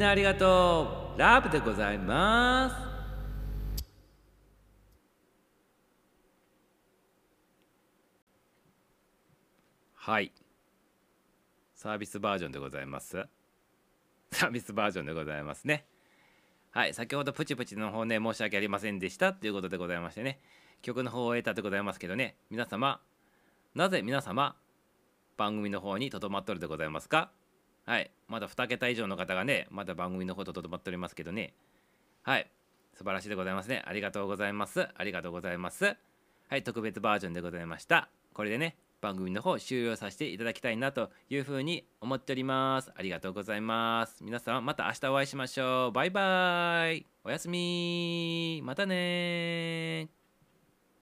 なありがとう。ラブでございます。はい。サービスバージョンでございます。サービスバージョンでございますね。はい。先ほどプチプチの方ね申し訳ありませんでしたということでございましてね。曲の方を終えたでございますけどね。皆様なぜ皆様番組の方にとどまっとるでございますか？はい。まだ2桁以上の方がねまだ番組の方ととどまっておりますけどね。はい。素晴らしいでございますね。ありがとうございます。ありがとうございます。はい。特別バージョンでございました。これでね番組の方終了させていただきたいなというふうに思っております。ありがとうございます。皆さんまた明日お会いしましょう。バイバイ。おやすみ。またね